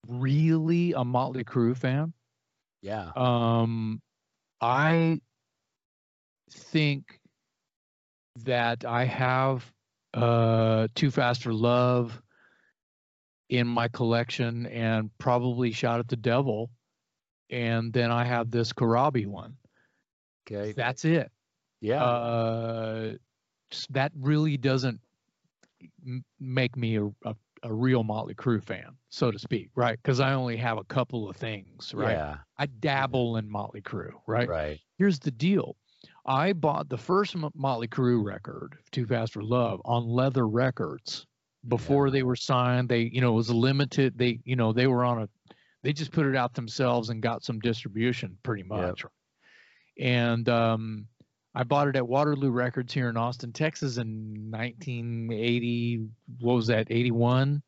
really a Motley Crue fan. yeah. Um, I think that I have uh, Too Fast for Love in my collection and probably Shout at the Devil. And then I have this Corabi one. Okay. That's it. Yeah. Uh, that really doesn't make me a, a, a real Motley Crue fan, so to speak, right? Because I only have a couple of things, right? Yeah. I dabble in Motley Crue, right? Right. Here's the deal. I bought the first Motley Crue record, Too Fast for Love, on Leather Records before they were signed. They, you know, it was limited. They, you know, they were on a. They just put it out themselves and got some distribution, pretty much. And um, I bought it at Waterloo Records here in Austin, Texas, in 1980. What was that? 81.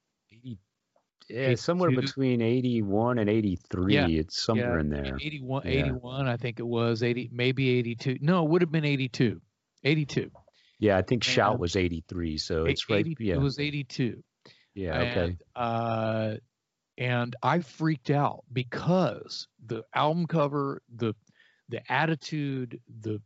Yeah, somewhere between 81 and 83. Yeah, It's somewhere yeah, in there. 81, Yeah. 81, I think it was 80, maybe 82. No, it would have been 82. 82. Yeah, I think Shout was 83. So it's right. Yeah. It was 82. yeah. Okay. And, uh, and I freaked out because the album cover, the the attitude, the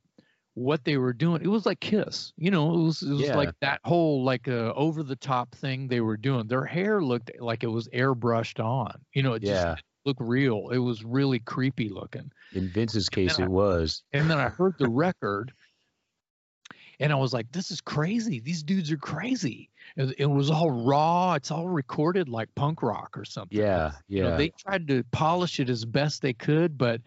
what they were doing, it was like Kiss. You know, it was it was Yeah. like that whole like uh, over the top thing they were doing. Their hair looked like it was airbrushed on. You know, it just Yeah. didn't look real. It was really creepy looking. In Vince's and case, I- it was. And then I heard the record and I was like, this is crazy. These dudes are crazy. It, it was all raw. It's all recorded like punk rock or something. Yeah. You know, Yeah. they tried to polish it as best they could, but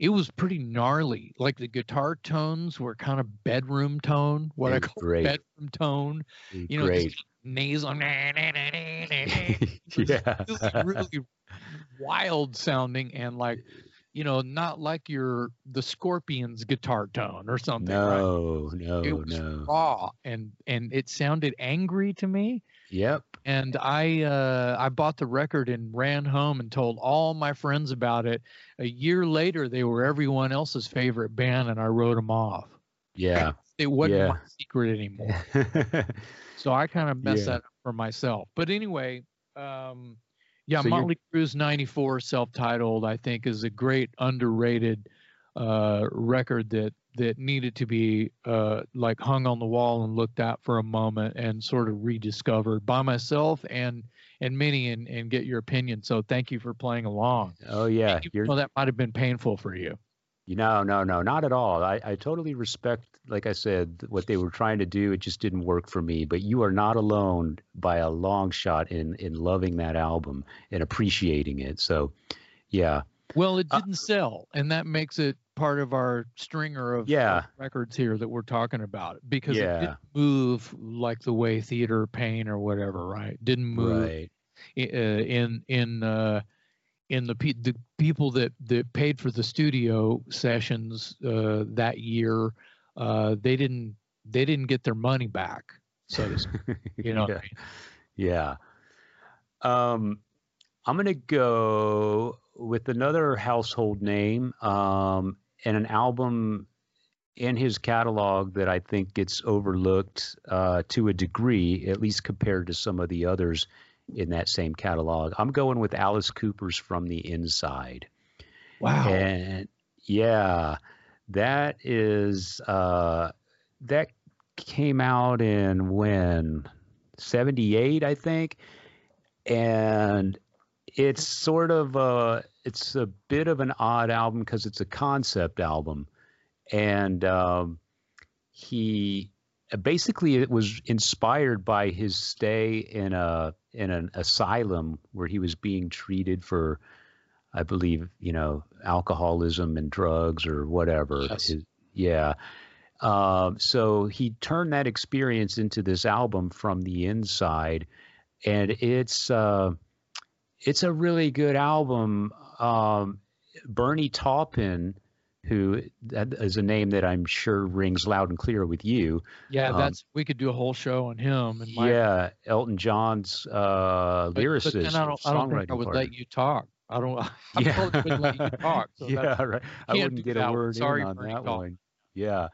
it was pretty gnarly. Like the guitar tones were kind of bedroom tone, what I call great. bedroom tone. You know, Great. nasal. It was yeah. really, really wild sounding and like, you know, not like your the Scorpions guitar tone or something. right? no, no, It was no. raw and and it sounded angry to me. Yep. And I uh, I bought the record and ran home and told all my friends about it. A year later, they were everyone else's favorite band, and I wrote them off. Yeah. It wasn't Yeah. my secret anymore. So I kind of messed Yeah. that up for myself. But anyway, um, yeah, So Motley Crue's '94 self-titled, I think, is a great underrated uh, record that that needed to be uh, like hung on the wall and looked at for a moment and sort of rediscovered by myself and and many and, and get your opinion. So thank you for playing along. oh yeah. Though that might have been painful for you. You know, no, no, not at all. I, I totally respect, like I said, what they were trying to do. It just didn't work for me. But you are not alone by a long shot in in loving that album and appreciating it. So, yeah, Well, it Uh, didn't sell, and that makes it part of our stringer of, Yeah. records here that we're talking about because it Yeah. didn't move like the way Theater Pain or whatever, right? Didn't move right, uh, in in uh, in the pe- the people that that paid for the studio sessions uh, that year. Uh, they didn't they didn't get their money back, so to speak. You know, what I yeah. mean? yeah. Um, I'm gonna go with another household name, um, and an album in his catalog that I think gets overlooked uh, to a degree, at least compared to some of the others in that same catalog. I'm going with Alice Cooper's From the Inside. wow. And yeah, that is uh that came out in when 78 I think. And it's sort of uh it's a bit of an odd album because it's a concept album. And um he basically it was inspired by his stay in a in an asylum where he was being treated for I believe, you know, alcoholism and drugs or whatever. Yes. His- yeah. Um, so he turned that experience into this album from the inside, and it's uh, it's a really good album. Um, Bernie Taupin, who that is a name that I'm sure rings loud and clear with you. Yeah, um, that's we could do a whole show on him. And my, yeah, Elton John's uh, but, lyricist. But then I don't, I don't think I would let you talk. I don't. I yeah. wouldn't let you talk. So yeah, right. I wouldn't get a word Sorry in on that talk. one. Yeah,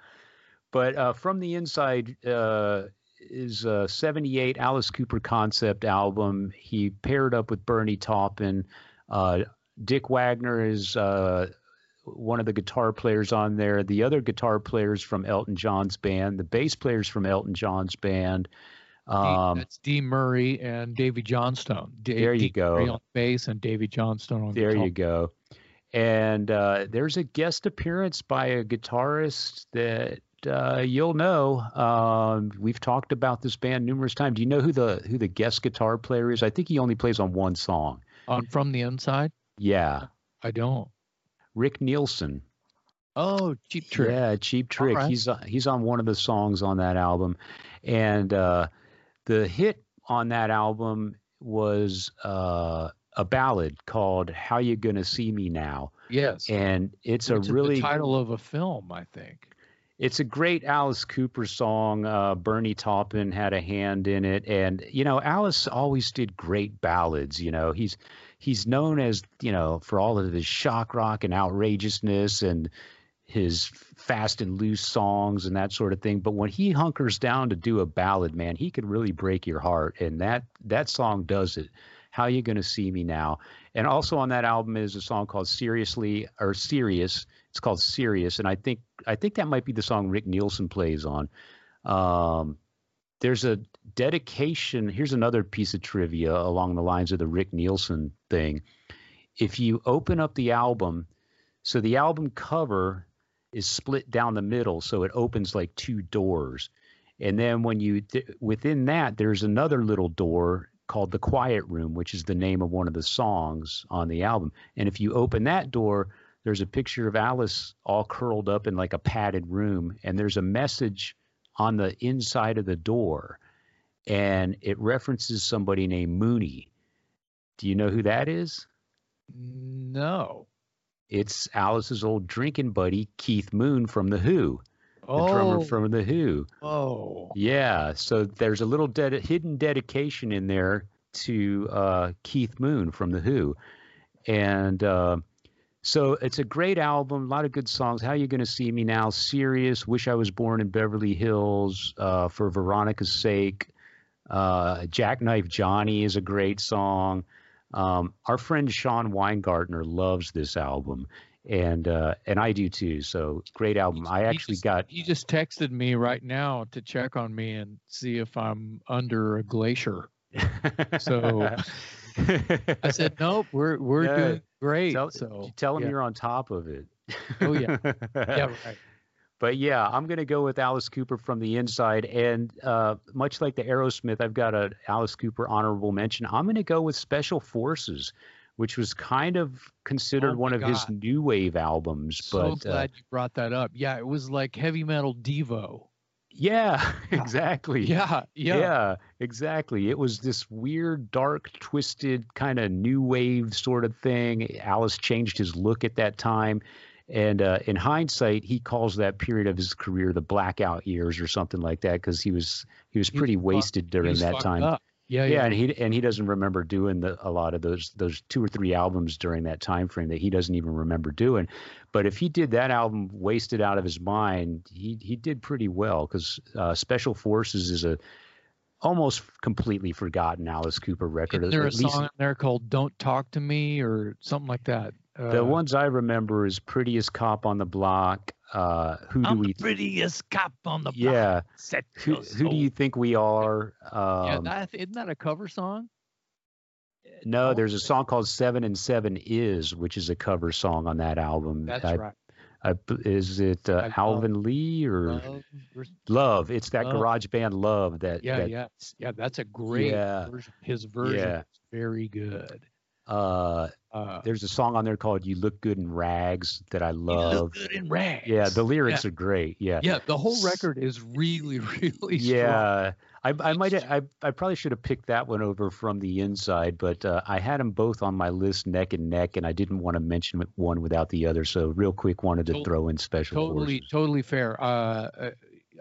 but uh, from the inside uh, is a '78 Alice Cooper concept album. He paired up with Bernie Taupin. Uh, Dick Wagner is uh, one of the guitar players on there. The other guitar players from Elton John's band, the bass players from Elton John's band. Um, that's Dee Murray and Davey Johnstone. Dave, there you Dee go. Murray on bass and Davey Johnstone on There guitar. you go. And uh, there's a guest appearance by a guitarist that uh, you'll know. Um, we've talked about this band numerous times. Do you know who the who the guest guitar player is? I think he only plays on one song. On From the Inside. Yeah. I don't. Rick Nielsen. Oh, Cheap Trick. Yeah, Cheap Trick. Right. He's uh, he's on one of the songs on that album, and uh, the hit on that album was uh, a ballad called "How You Gonna See Me Now." Yes, and it's a really the title of a film, I think. It's a great Alice Cooper song. Uh, Bernie Taupin had a hand in it, and you know Alice always did great ballads. You know he's he's known as you know for all of his shock rock and outrageousness and his fast and loose songs and that sort of thing. But when he hunkers down to do a ballad man he could really break your heart. And that that song does it. How are you gonna see me now? And also on that album is a song called seriously or serious. It's called serious. And i think i think that might be the song rick nielsen plays on. Um, there's a dedication. Here's another piece of trivia along the lines of the Rick Nielsen thing. If you open up the album, so the album cover is split down the middle, so it opens like two doors. And then when you th- within that, there's another little door called the Quiet Room, which is the name of one of the songs on the album. And if you open that door, there's a picture of Alice all curled up in like a padded room, and there's a message on the inside of the door, and it references somebody named Mooney. Do you know who that is? No. It's Alice's old drinking buddy, Keith Moon from The Who. Oh. The drummer from The Who. Oh. Yeah. So there's a little de- hidden dedication in there to uh, Keith Moon from The Who. And uh, so it's a great album, a lot of good songs. How you gonna see me now? Serious. Wish I was born in Beverly Hills. Uh, for Veronica's sake. Uh, Jackknife Johnny is a great song. Um, our friend Sean Weingartner loves this album, and uh, and I do too. So great album. I actually just, got. He just texted me right now to check on me and see if I'm under a glacier. so I said, nope, we're we're yeah. doing great. Tell, so tell him yeah. you're on top of it. oh yeah, yeah, right. But yeah, I'm going to go with Alice Cooper from the inside, and uh, much like the Aerosmith, I've got a Alice Cooper honorable mention. I'm going to go with Special Forces, which was kind of considered oh one of God. his new wave albums. But so but, glad uh, you brought that up. Yeah, it was like heavy metal Devo. Yeah, exactly. Yeah, yeah, yeah, exactly. It was this weird, dark, twisted kind of new wave sort of thing. Alice changed his look at that time. And uh, in hindsight, he calls that period of his career the blackout years or something like that because he was he was pretty he was wasted fucked, during that time. Up. Yeah, yeah, yeah, and he and he doesn't remember doing the, a lot of those those two or three albums during that time frame that he doesn't even remember doing. But if he did that album wasted out of his mind, he he did pretty well because uh, Special Forces is a almost completely forgotten Alice Cooper record. Is there a least, song in there called "Don't Talk to Me" or something like that? The ones I remember is "Prettiest Cop on the Block." Uh, who I'm do we? the prettiest cop on the block. Yeah. Set Who, who do you think we are? Um, yeah, that, isn't that a cover song? no, there's a song called Seven and Seven Is, which is a cover song on that album. That's I, right. I, is it uh, I love- Alvin Lee or Love Love? It's that Love. garage band Love that. yeah, that yeah, yeah. That's a great Yeah. version. His version Yeah. is very good. Uh, Uh, there's a song on there called "You Look Good in Rags" that I You love. look good in rags. Yeah, the lyrics are great. Yeah. yeah, the whole record is really, really strong. Yeah, I, I might I, I probably should have picked that one over from the inside, but uh, I had them both on my list neck and neck, and I didn't want to mention one without the other. So real quick, wanted to To- throw in special totally forces. totally fair uh uh,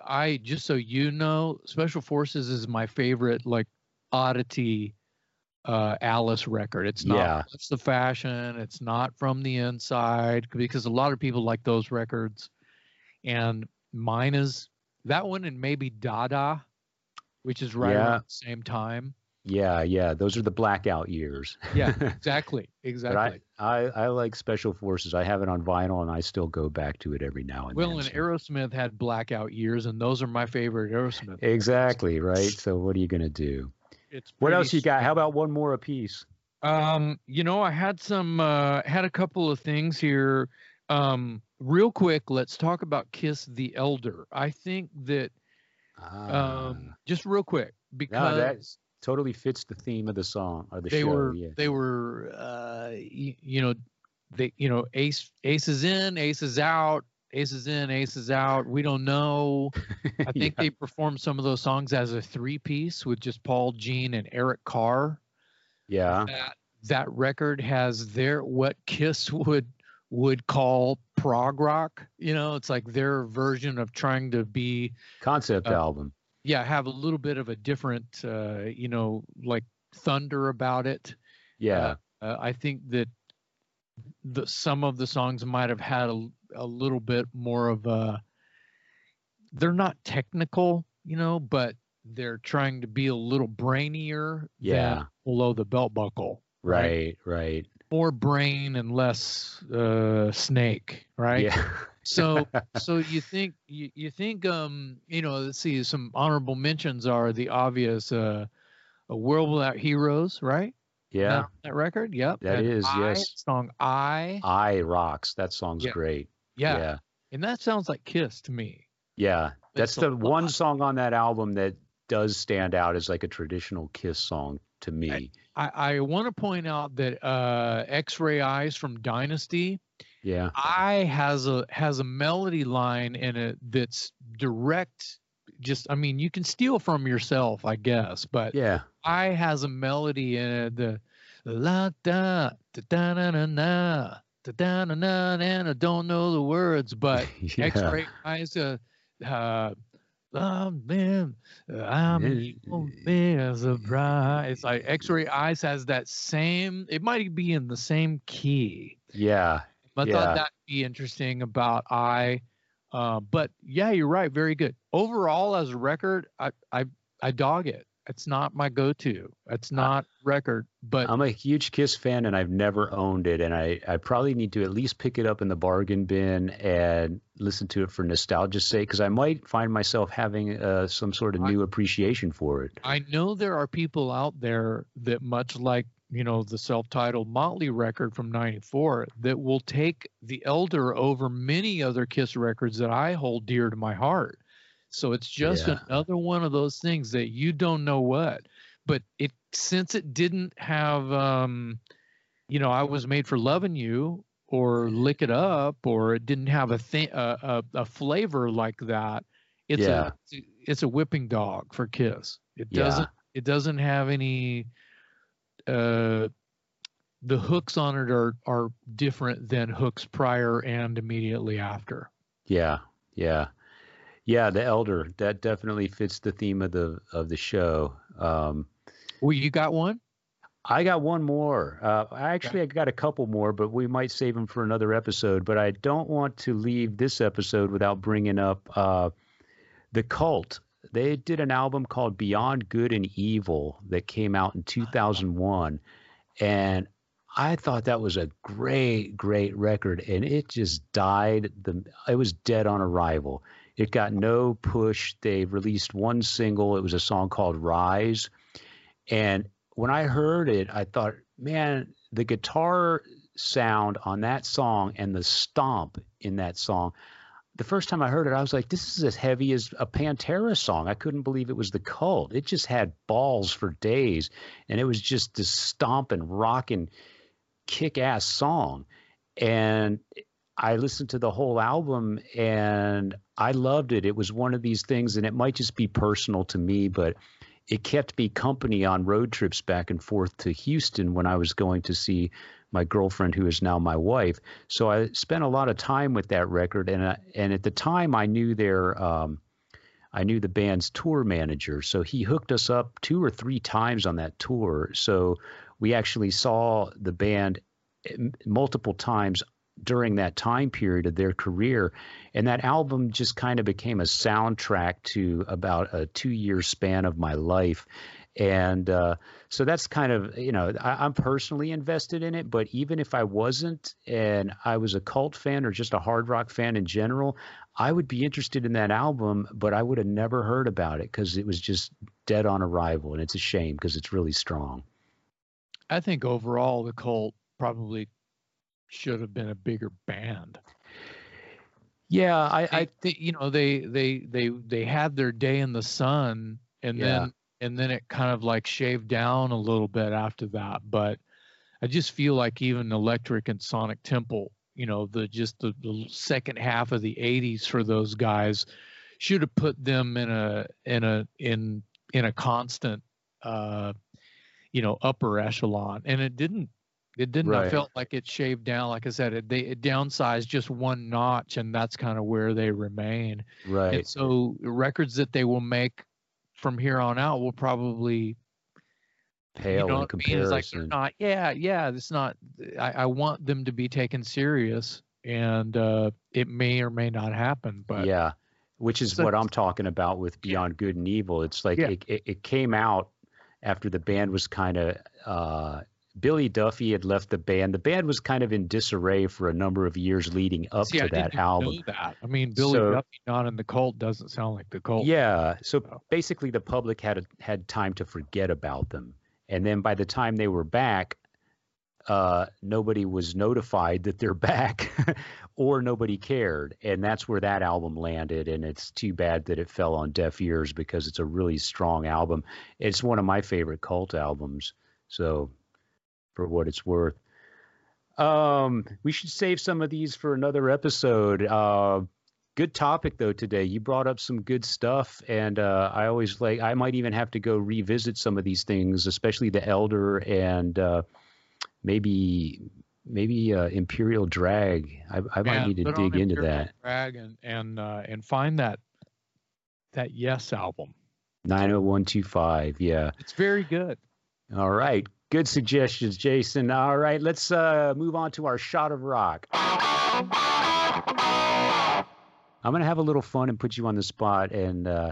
i just so you know special forces is my favorite like oddity uh alice record it's not Yeah. it's the fashion it's not from the inside because a lot of people like those records and mine is that one and maybe dada which is right Yeah. around the same time Yeah, yeah, those are the blackout years. yeah exactly exactly I, I I like special forces. I have it on vinyl, and I still go back to it every now and well then. Well, and aerosmith had blackout years and those are my favorite aerosmith Exactly right. So what are you gonna do? It's What else you got? How about one more apiece? Um, you know, I had some uh had a couple of things here. Um, real quick, let's talk about Kiss the Elder. I think that Ah, um just real quick no, because that totally fits the theme of the song or the they show. were yeah. they were uh y- you know they you know ace aces in aces out aces in aces out we don't know i think Yeah. they performed some of those songs as a three piece with just paul gene and eric carr yeah. that that record has their what Kiss would would call prog rock. You know, it's like their version of trying to be Concept Uh, album. yeah, have a little bit of a different uh, you know, like thunder about it. Yeah. Uh, I think that the some of the songs might have had a, a little bit more of a they're not technical, you know, but they're trying to be a little brainier Yeah. than below the belt buckle. right. right. Right. more brain and less uh, snake, right? Yeah. So, so you think you, you think um you know let's see some honorable mentions are the obvious uh, a world without heroes, right? yeah. That, that record, yep. That and is, I, yes. Song I, I rocks. That song's Yeah. great. Yeah. Yeah. and that sounds like Kiss to me. Yeah. That's It's the one lot. song on that album that does stand out as like a traditional Kiss song to me. I, I want to point out that uh, X-Ray Eyes from Dynasty yeah. I has a has a melody line in it that's direct. Just I mean, you can steal from yourself, I guess, but Yeah. I has a melody in it. The la da da da na na da da na na and I don't know the words, but yeah. X-ray eyes. Uh, uh, oh, man, I'm Yeah. evil, man, surprise. It's like X-ray eyes has that same. It might be in the same key. Yeah. I Yeah. thought that'd be interesting about I. Uh, but yeah, you're right. Very good. Overall, as a record, I I I dog it. It's not my go-to. It's not record, but I'm a huge Kiss fan and I've never owned it. And I, I probably need to at least pick it up in the bargain bin and listen to it for nostalgia's sake because I might find myself having uh, some sort of I- new appreciation for it. I know there are people out there that much like you know the self-titled Motley record from '94 that will take the Elder over many other Kiss records that I hold dear to my heart. So it's just Yeah. another one of those things that you don't know what, but it since it didn't have, um, you know, I was made for loving you or lick it up or it didn't have a thing a, a, a flavor like that. It's Yeah. a it's a whipping dog for Kiss. It doesn't it doesn't have any uh the hooks on it are are different than hooks prior and immediately after. Yeah, yeah, yeah. The Elder that definitely fits the theme of the of the show. Um, Well, you got one? I got one more. Uh, actually I got a couple more, but we might save them for another episode. But I don't want to leave this episode without bringing up uh, the Cult. They did an album called Beyond Good and Evil that came out in 2001, and I thought that was a great, great record, and it just died. The it was dead on arrival. It got no push. They released one single. It was a song called Rise, and when I heard it, I thought, man, the guitar sound on that song and the stomp in that song. The first time I heard it, I was like, this is as heavy as a Pantera song. I couldn't believe it was the cult. It just had balls for days. And it was just this stomping, rocking, kick-ass song, and I listened to the whole album and I loved it. It was one of these things, and it might just be personal to me, but it kept me company on road trips back and forth to Houston when I was going to see my girlfriend, who is now my wife. So I spent a lot of time with that record, and I, and at the time I knew their um, I knew the band's tour manager, so he hooked us up two or three times on that tour. So we actually saw the band eh, multiple times during that time period of their career. And that album just kind of became a soundtrack to about a two year span of my life. And uh, so that's kind of, you know, I, I'm personally invested in it, but even if I wasn't and I was a cult fan or just a hard rock fan in general, I would be interested in that album, but I would have never heard about it because it was just dead on arrival. And it's a shame because it's really strong. I think overall the cult probably should have been a bigger band. Yeah, I, I think you know they they they they had their day in the sun, and yeah. then and then it kind of like shaved down a little bit after that. But I just feel like even Electric and Sonic Temple, you know, the just the, the second half of the '80s for those guys should have put them in a in a in in a constant uh you know upper echelon and it didn't it didn't. Right. I felt like it shaved down. Like I said, it, they it downsized just one notch, and that's kind of where they remain. Right. And so records that they will make from here on out will probably pale you know in comparison. I mean? like they're not. Yeah, yeah. It's not. I, I want them to be taken serious, and uh, it may or may not happen. But yeah, which is so, what I'm talking about with Beyond Good and Evil. It's like yeah. it, it, it came out after the band was kind of uh, Billy Duffy had left the band. The band was kind of in disarray for a number of years leading up See, to I that album. That. I mean, Billy so, Duffy not in the cult doesn't sound like the cult. Yeah. So basically, the public had a, had time to forget about them, and then by the time they were back, uh, nobody was notified that they're back, or nobody cared, and that's where that album landed. And it's too bad that it fell on deaf ears because it's a really strong album. It's one of my favorite cult albums. So for what it's worth. Um, we should save some of these for another episode. Uh, good topic though today. You brought up some good stuff, and uh, I always like. I might even have to go revisit some of these things, especially the Elder and uh, maybe maybe uh, Imperial Drag. I, I might need to dig into that. Drag and and uh, and find that that Yes album. Nine oh one two five. Yeah, it's very good. All right. Good suggestions, Jason. All right, let's uh, move on to our shot of rock. I'm going to have a little fun and put you on the spot, and uh,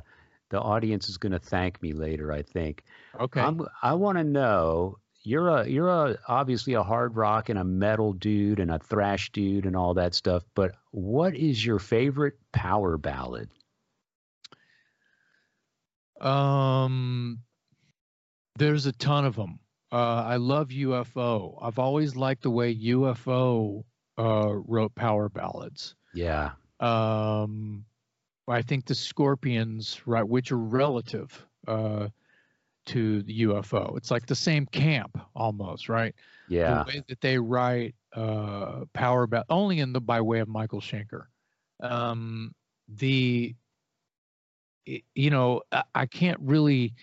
the audience is going to thank me later. I think. Okay. I'm, i want to know you're a you're a obviously a hard rock and a metal dude and a thrash dude and all that stuff. But what is your favorite power ballad? Um, there's a ton of them. Uh, I love UFO. I've always liked the way UFO uh, wrote power ballads. Yeah. Um, I think the Scorpions, right, which are relative uh, to the UFO. It's like the same camp almost, right? Yeah. The way that they write uh, power ballad, only in the by way of Michael Schenker. Um, the, you know, I, I can't really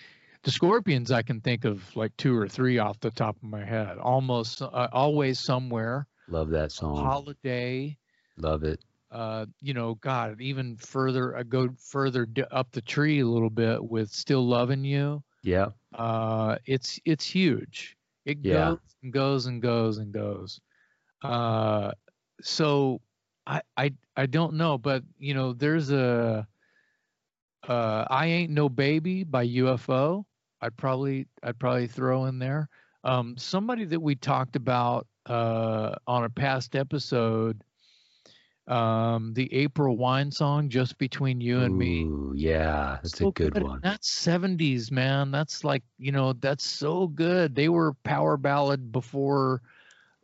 the Scorpions, I can think of like two or three off the top of my head. Almost uh, always somewhere. Love that song. Holiday. Love it. Uh, you know, God, even further, I go further up the tree a little bit with "Still Loving You." Yeah. Uh, it's it's huge. It yeah. goes and goes and goes and goes. Uh, so I I I don't know, but you know, there's a uh, "I Ain't No Baby" by UFO. I'd probably I'd probably throw in there. Um, somebody that we talked about uh, on a past episode, um, the April Wine song, "Just Between You and Ooh, Me." Yeah, that's so a good, good, one. That's '70s, man. That's like you know, that's so good. They were power ballad before,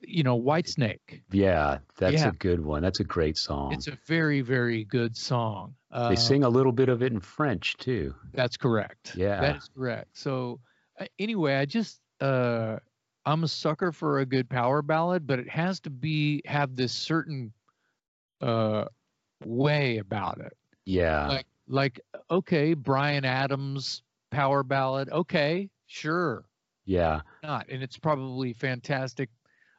you know, Whitesnake. Yeah, that's yeah. a good one. That's a great song. It's a very very good song. Uh, they sing a little bit of it in French too. That's correct. Yeah, that is correct. So uh, anyway, I just uh, I'm a sucker for a good power ballad, but it has to be have this certain uh way about it. Yeah. Like like okay, Bryan Adams power ballad. Okay, sure. Yeah. Not. And it's probably fantastic.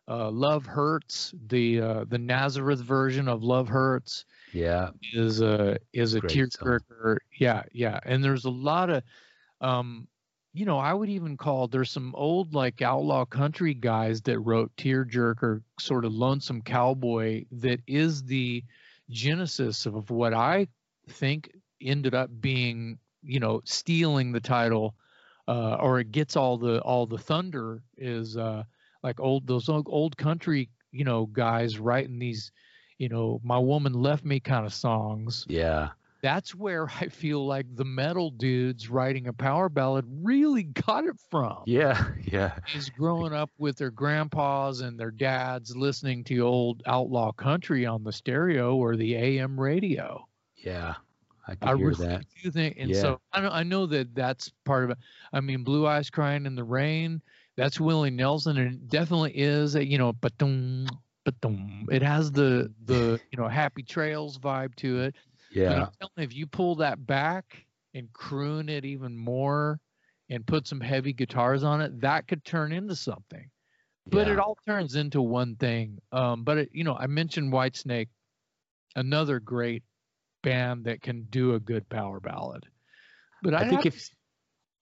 Uh, Love Hurts, the uh, the Nazareth version of Love Hurts. Yeah. Is a is a tearjerker. Yeah, yeah. And there's a lot of um you know, I would even call there's some old like outlaw country guys that wrote tearjerker sort of lonesome cowboy that is the genesis of what I think ended up being, you know, stealing the title, uh, or it gets all the all the thunder is uh, like old those old, old country, you know, guys writing these, you know, my woman left me kind of songs. Yeah. That's where I feel like the metal dudes writing a power ballad really got it from. Yeah, yeah. Is growing up with their grandpas and their dads listening to old outlaw country on the stereo or the AM radio. Yeah, I can I hear really that. Do think, and yeah. so I know, I know that that's part of it. I mean, Blue Eyes Crying in the Rain, that's Willie Nelson, and it definitely is. A, you know, but it has the the you know Happy Trails vibe to it. Yeah. But I'm if you pull that back and croon it even more, and put some heavy guitars on it, that could turn into something. But yeah. it all turns into one thing. Um, but it, you know, I mentioned Whitesnake, another great band that can do a good power ballad. But I, I think if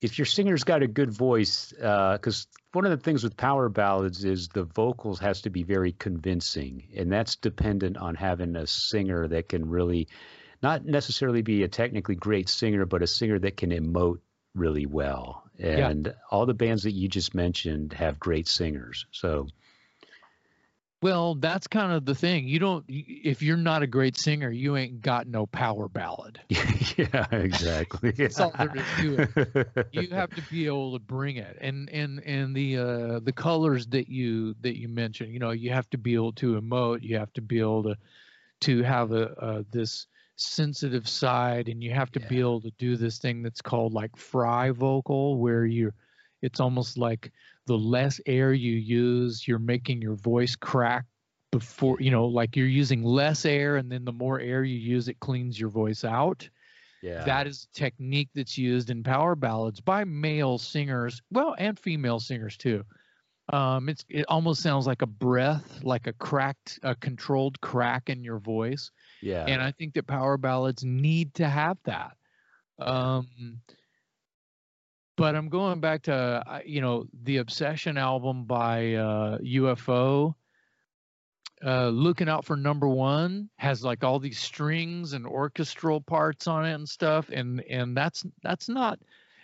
if your singer's got a good voice, because uh, one of the things with power ballads is the vocals has to be very convincing, and that's dependent on having a singer that can really, not necessarily be a technically great singer, but a singer that can emote really well. And yeah. all the bands that you just mentioned have great singers. So well, that's kind of the thing. You don't if you're not a great singer, you ain't got no power ballad. yeah, exactly. that's all there is to it. You have to be able to bring it. And and and the uh the colors that you that you mentioned, you know, you have to be able to emote, you have to be able to to have a, a this sensitive side and you have to yeah. be able to do this thing that's called like fry vocal where you're it's almost like the less air you use, you're making your voice crack before, you know, like you're using less air and then the more air you use, it cleans your voice out. Yeah. That is a technique that's used in power ballads by male singers, well, and female singers too. Um, it's it almost sounds like a breath, like a cracked, a controlled crack in your voice. Yeah. And I think that power ballads need to have that. Um, but I'm going back to you know the Obsession album by uh, UFO. Uh, looking out for number one has like all these strings and orchestral parts on it and stuff, and and that's that's not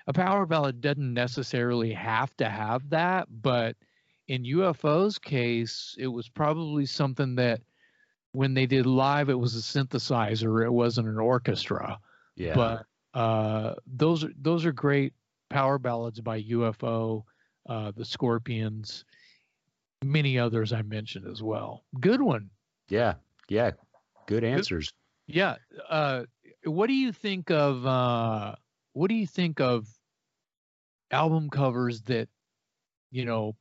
a power ballad doesn't necessarily have to have that, but in UFO's case, it was probably something that when they did live, it was a synthesizer, it wasn't an orchestra. Yeah. But uh, those are those are great Power Ballads by UFO, uh, The Scorpions, many others I mentioned as well. Good one. Yeah, yeah, good answers. Good. Yeah. Uh, what do you think of? Uh, what do you think of album covers that, you know?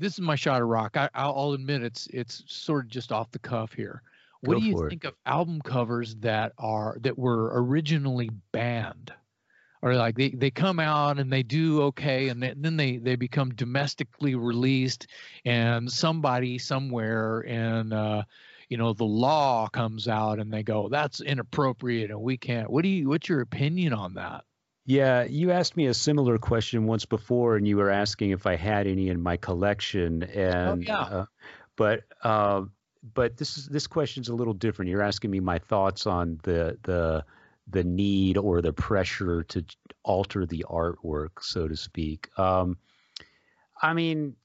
This is my shot of rock. I, I'll admit it's it's sort of just off the cuff here. What Go do you think it. of album covers that are that were originally banned? Or like they, they come out and they do okay and then they they become domestically released and somebody somewhere and uh you know the law comes out and they go that's inappropriate and we can't what do you what's your opinion on that yeah you asked me a similar question once before and you were asking if i had any in my collection oh, and oh, yeah. Uh, but uh, but this is this question's a little different you're asking me my thoughts on the the the need or the pressure to alter the artwork, so to speak. Um, I mean,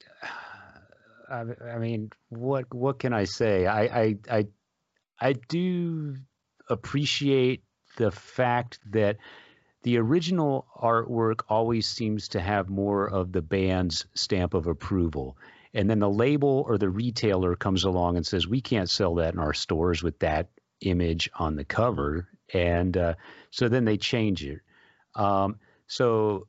I, I, mean, what what can I say? I, I I I do appreciate the fact that the original artwork always seems to have more of the band's stamp of approval. And then the label or the retailer comes along and says, we can't sell that in our stores with that image on the cover and uh, so then they change it. Um, so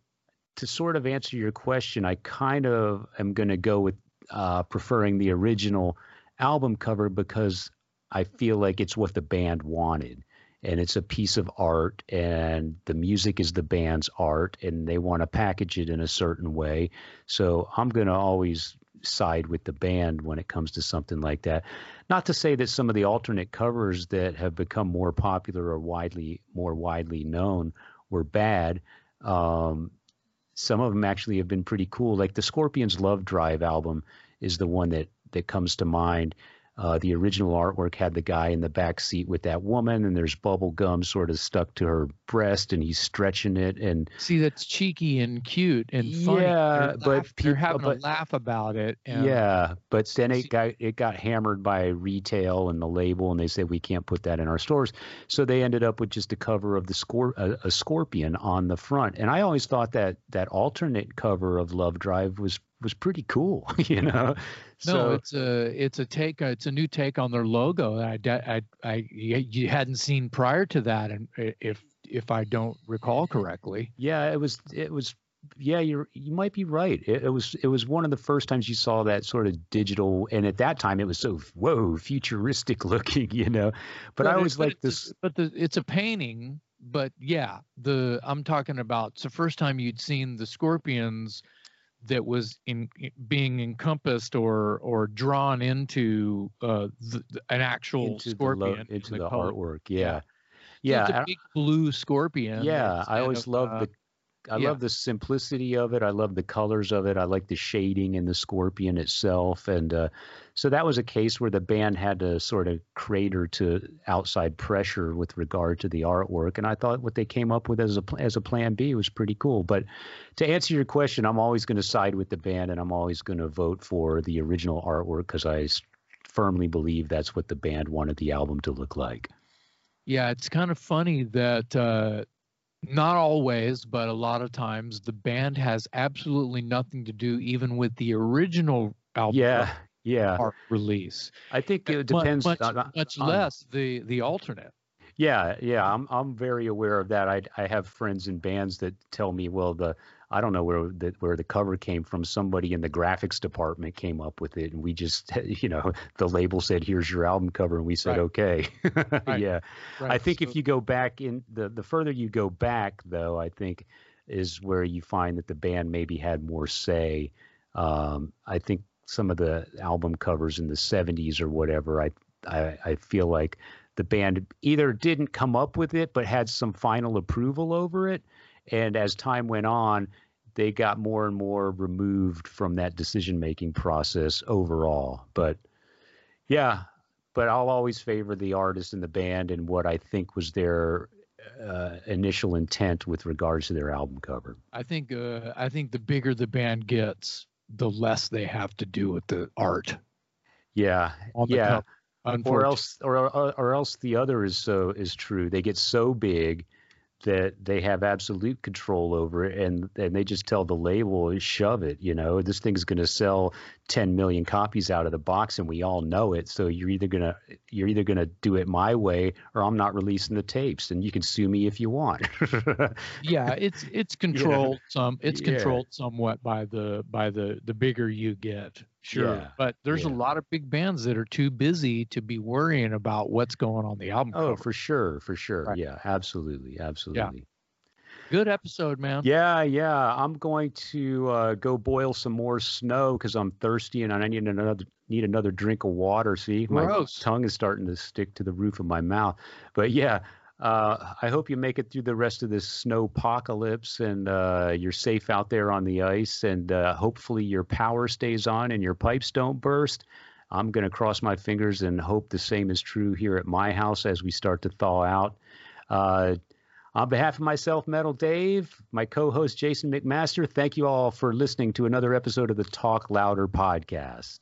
to sort of answer your question, I kind of am going to go with uh, preferring the original album cover because I feel like it's what the band wanted. And it's a piece of art, and the music is the band's art, and they want to package it in a certain way. So I'm going to always side with the band when it comes to something like that. Not to say that some of the alternate covers that have become more popular or widely more widely known were bad. Um, some of them actually have been pretty cool. Like the Scorpions Love Drive album is the one that that comes to mind. Uh, the original artwork had the guy in the back seat with that woman, and there's bubble gum sort of stuck to her breast, and he's stretching it. And see, that's cheeky and cute and funny. Yeah, they're but laugh, they're having but- a laugh about it. And yeah, but then it got it got hammered by retail and the label, and they said we can't put that in our stores. So they ended up with just a cover of the scor- a, a scorpion on the front. And I always thought that that alternate cover of Love Drive was was pretty cool, you know. No, so, it's a it's a take. uh, It's a new take on their logo. that I I I you you hadn't seen prior to that, and if if I don't recall correctly. Yeah, it was it was yeah, you're you might be right. It, it was it was one of the first times you saw that sort of digital and at that time it was so whoa, futuristic looking, you know. But I always like this but the it's a painting. But yeah, the I'm talking about. It's the first time you'd seen the scorpions that was in being encompassed or or drawn into uh, the, the- an actual into the scorpion lo- into in the, color. artwork. Yeah. Yeah. So it's a big blue scorpion. yeah, I always of, love uh, the I yeah. love the simplicity of it. I love the colors of it. I like the shading and the scorpion itself, and uh, so that was a case where the band had to sort of crater to outside pressure with regard to the artwork. And I thought what they came up with as a as a plan B was pretty cool. But to answer your question, I'm always going to side with the band, and I'm always going to vote for the original artwork because I firmly believe that's what the band wanted the album to look like. Yeah, it's kind of funny that uh, not always, but a lot of times the band has absolutely nothing to do even with the original album Yeah, yeah. release. I think it depends. much, on- much on- less the the alternate. Yeah, yeah, I'm I'm very aware of that. I I have friends in bands that tell me, well, the I don't know where the where the cover came from. Somebody in the graphics department came up with it, and we just, you know, the label said, "Here's your album cover," and we said, Right. "Okay." Yeah, I think so- if you go back in the the further you go back, though, I think is where you find that the band maybe had more say. Um, I think some of the album covers in the '70s or whatever, I I, I feel like the band either didn't come up with it but had some final approval over it. And as time went on they got more and more removed from that decision making process overall. But yeah but i'll always favor the artist and the band and what i think was their uh, initial intent with regards to their album cover. I think uh, I think the bigger the band gets, the less they have to do with the art. Yeah. The yeah. cover. Or else or, or else the other is so is true. They get so big that they have absolute control over it and and they just tell the label shove it you know? This thing's going to sell 10 million copies out of the box and we all know it so you're either going to you're either going to do it my way or I'm not releasing the tapes and you can sue me if you want. Yeah it's it's controlled some it's Yeah. controlled somewhat by the by the the bigger you get sure Yeah. but there's a lot of big bands that are too busy to be worrying about what's going on the album oh cover. for sure for sure Right. yeah absolutely absolutely good episode man Yeah, yeah. I'm going to uh, go boil some more snow because I'm thirsty and I need another need another drink of water. See, my Gross. tongue is starting to stick to the roof of my mouth. But yeah, uh, I hope you make it through the rest of this snow apocalypse and uh, you're safe out there on the ice and uh, hopefully your power stays on and your pipes don't burst. I'm going to cross my fingers and hope the same is true here at my house as we start to thaw out. Uh, on behalf of myself, Metal Dave, my co host Jason McMaster, thank you all for listening to another episode of the Talk Louder podcast.